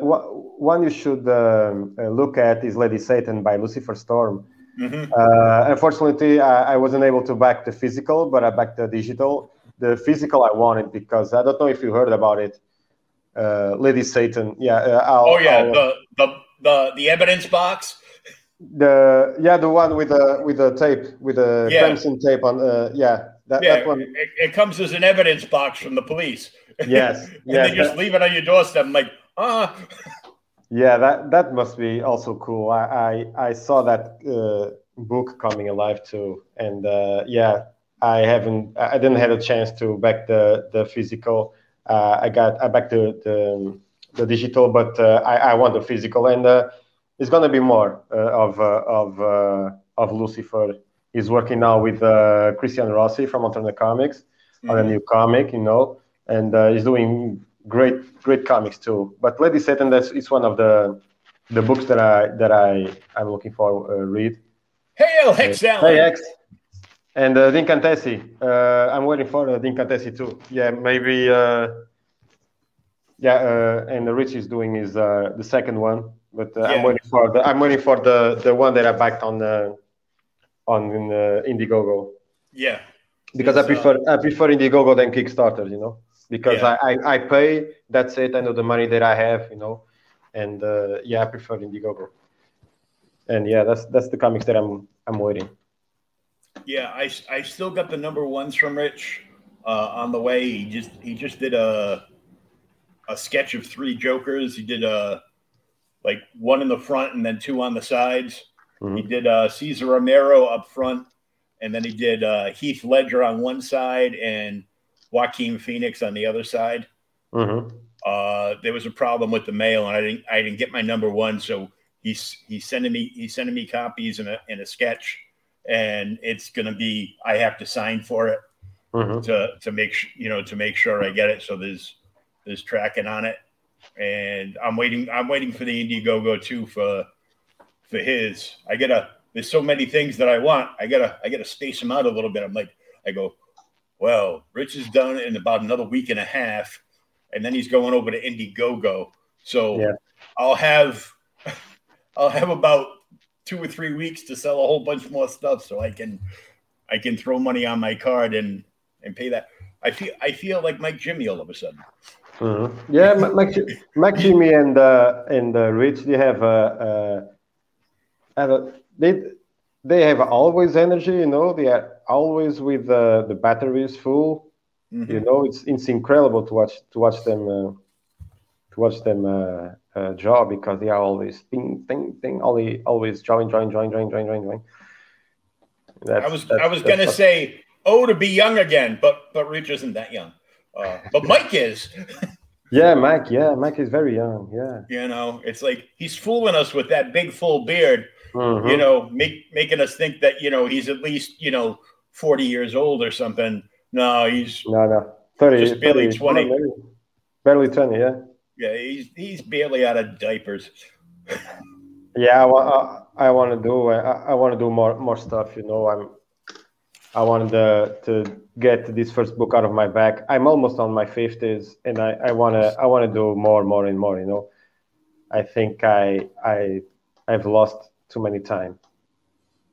one you should um, uh, look at is Lady Satan by Lucifer Storm Mm-hmm. Uh, unfortunately, I, I, wasn't able to back the physical, but I backed the digital. The physical I wanted because I don't know if you heard about it. Uh, Lady Satan, yeah. Uh, oh yeah, I'll, the, the the the evidence box. The yeah, the one with the with the tape with the yeah. crimson tape on. Uh, yeah, that, yeah, that one. It, it, comes as an evidence box from the police. Yes, and they just that, leave it on your doorstep. I'm like, ah. Yeah, that that must be also cool. I I, I saw that uh, book coming alive too, and uh, yeah, I haven't I didn't have a chance to back the the physical. Uh, I got I back the the, the digital, but uh, I I want the physical, and uh, it's gonna be more uh, of of of Lucifer. He's working now with Christian Rossi from Alterna Comics mm-hmm. on a mm-hmm. new comic, you know, and he's doing great great comics too. But Lady Satan, that's it's one of the the books that I that I I'm looking for uh, read. Hail Hex uh, Hey Hex. And uh, D'Incantessi. Uh, I'm waiting for uh, D'Incantessi too. Yeah, maybe. Uh, yeah, uh, and Rich is doing his uh, the second one. but uh, yeah. I'm waiting for the I'm waiting for the the one that I backed on the on uh, Indiegogo. Yeah, because I prefer uh, I prefer Indiegogo than Kickstarter. You know, because yeah. I, I I pay. That's it. I know the money that I have. You know, and uh, yeah, I prefer Indiegogo. And yeah, that's that's the comics that I'm I'm waiting. Yeah, I, I still got the number ones from Rich uh, on the way. He just he just did a a sketch of three Jokers. He did a like one in the front and then two on the sides. Mm-hmm. He did uh, Cesar Romero up front, and then he did uh, Heath Ledger on one side and Joaquin Phoenix on the other side. Mm-hmm. Uh, there was a problem with the mail, and I didn't I didn't get my number one, so he's he's sending me he's sending me copies in a in a sketch, and it's gonna be I have to sign for it mm-hmm. to to make you know to make sure I get it. So there's there's tracking on it, and I'm waiting I'm waiting for the Indiegogo too for for his. I gotta there's so many things that I want. I gotta I gotta space them out a little bit. I'm like I go, well, Rich is done in about another week and a half, and then he's going over to Indiegogo. So yeah. I'll have I'll have about two or three weeks to sell a whole bunch more stuff so I can I can throw money on my card and and pay that. I feel I feel like Mike Jimmy all of a sudden. Mm-hmm. Yeah, Mike, Mike Jimmy and uh, and uh, Rich they have a, uh, have a they they have always energy. You know, they are always with uh, the batteries full. Mm-hmm. You know, it's it's incredible to watch to watch them uh, to watch them uh, uh, draw because they are always thing thing thing always always drawing drawing drawing drawing drawing drawing drawing. That's, I was I was gonna say oh to be young again, but but Rich isn't that young. Uh, but Mike is. yeah, Mike. Yeah, Mike is very young. Yeah. You know, it's like he's fooling us with that big full beard. Mm-hmm. You know, make, making us think that you know he's at least you know forty years old or something. No, he's no, no, 30, just barely 30, twenty. Barely twenty. Yeah. Yeah, he's he's barely out of diapers. yeah, I, I, I want to do I, I want to do more more stuff. You know, I'm I wanted to, to get this first book out of my back. I'm almost on my fifties, and I I want to I want to do more, more, and more. You know, I think I I I've lost too many time.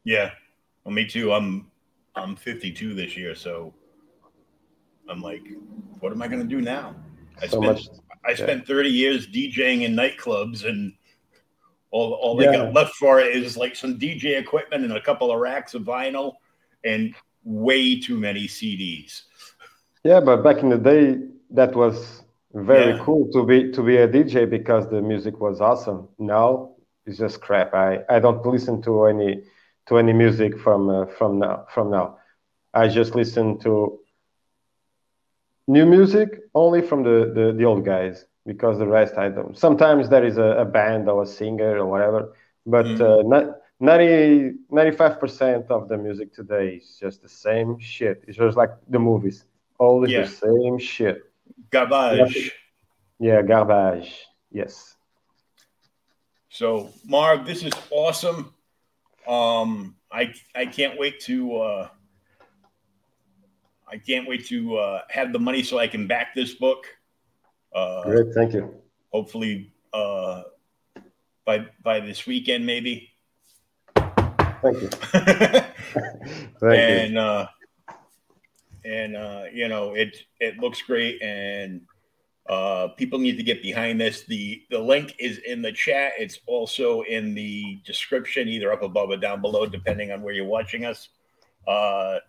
Yeah, well, me too. I'm I'm 52 this year, so I'm like, what am I going to do now? I so spent much, I spent 30 years DJing in nightclubs, and all all they yeah. got left for it is like some DJ equipment and a couple of racks of vinyl, and way too many CDs. Yeah, but back in the day, that was very yeah. cool to be to be a DJ because the music was awesome. Now it's just crap. I, I don't listen to any to any music from uh, from now from now. I just listen to new music only from the, the, the old guys because the rest I don't. Sometimes there is a, a band or a singer or whatever, but mm. uh, not, 90, 95% of the music today is just the same shit. It's just like the movies, always yeah. the same shit. Garbage. Yeah, garbage. Yes. So, Marv, this is awesome. Um, I I can't wait to uh, I can't wait to uh, have the money so I can back this book. Uh, Great, thank you. Hopefully, uh, by by this weekend, maybe. Thank you. thank and you. Uh, and uh, you know it it looks great, and uh, people need to get behind this. the The link is in the chat. It's also in the description, either up above or down below, depending on where you're watching us. Uh,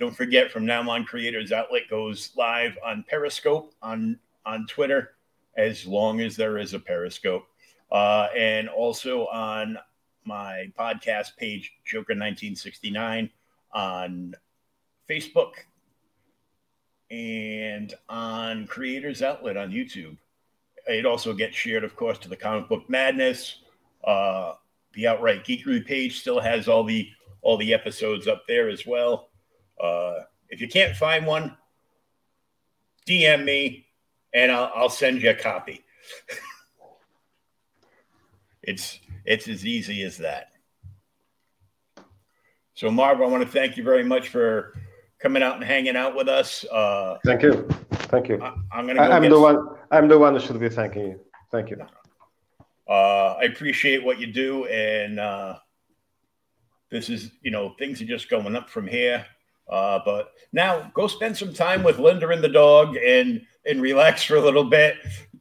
don't forget, from now on, Creators Outlet goes live on Periscope on on Twitter, as long as there is a Periscope, uh, and also on my podcast page, Joker 1969, on Facebook, and on Creators Outlet on YouTube. It also gets shared, of course, to the Comic Book Madness. Uh, the Outright Geekery page still has all the all the episodes up there as well. Uh, if you can't find one, DM me and I'll, I'll send you a copy. it's it's as easy as that. So, Marv, I want to thank you very much for coming out and hanging out with us. Uh, thank you, thank you. I, am gonna. Go I'm the one. I'm the one who should be thanking you. Thank you. Uh, I appreciate what you do, and uh, this is you know things are just going up from here. Uh, but now go spend some time with Linda and the dog and and relax for a little bit.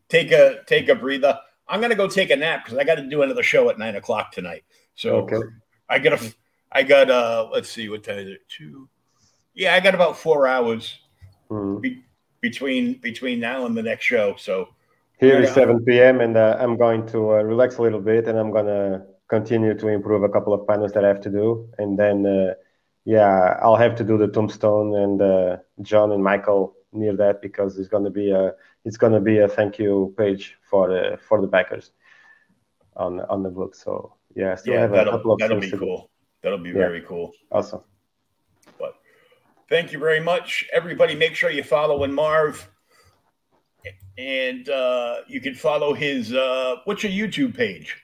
Take a take a breather. I'm gonna go take a nap because I got to do another show at nine o'clock tonight. So okay. I got a I got uh let's see what time is it two. Yeah, I got about four hours mm-hmm. be, between between now and the next show. So here is 7 p.m. and uh, I'm going to uh, relax a little bit and I'm gonna continue to improve a couple of panels that I have to do, and then uh, yeah, I'll have to do the tombstone and uh, John and Michael near that because it's gonna be a it's gonna be a thank you page for the for the backers on on the book. So yeah, still yeah, have a couple of that'll be cool. That'll be yeah. very cool. Awesome. Thank you very much, everybody. Make sure you follow in Marv and uh, you can follow his. Uh, what's your YouTube page?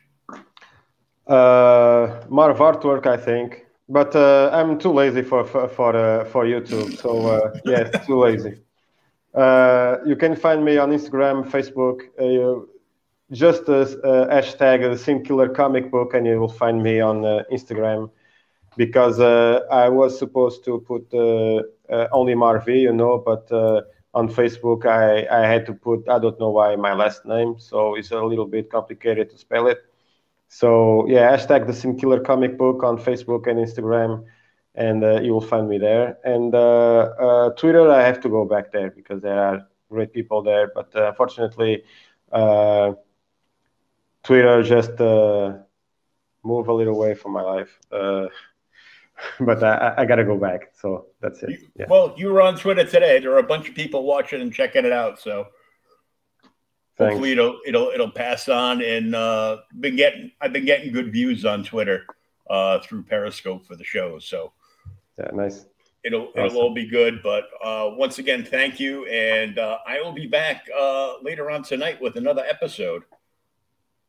Uh, Marv Artwork, I think, but uh, I'm too lazy for for for, uh, for YouTube. So uh, yes, too lazy. Uh, you can find me on Instagram, Facebook. Uh, just uh, hashtag the Sin Killer Comic Book, and you will find me on uh, Instagram. Because uh, I was supposed to put uh, uh, only Marv, you know, but on Facebook I, I had to put I don't know why my last name, so it's a little bit complicated to spell it. So yeah, hashtag the Sin Killer comic book on Facebook and Instagram, and uh, you will find me there. And uh, uh, Twitter, I have to go back there because there are great people there, but unfortunately, Twitter just move a little away from my life. but I, I got to go back. So that's it. Yeah. Well, you were on Twitter today. There are a bunch of people watching and checking it out. So Thanks. hopefully it'll it'll it'll pass on. And uh, been getting I've been getting good views on Twitter uh, through Periscope for the show. So yeah, nice. It'll awesome. it'll all be good. But uh, once again, thank you, and uh, I will be back uh, later on tonight with another episode.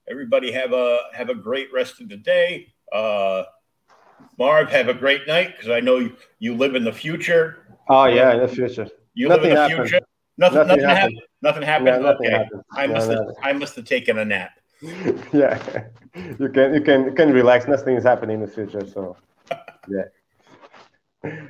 Everybody have a have a great rest of the day. Uh, Marv, have a great night because I know you, you live in the future. Oh yeah, in the future. You nothing live in the happened. future. Nothing, nothing, nothing happened. Nothing happened. Yeah, nothing okay. Happened. I must no, have, I must have taken a nap. yeah, you can you can you can relax. Nothing is happening in the future, so yeah.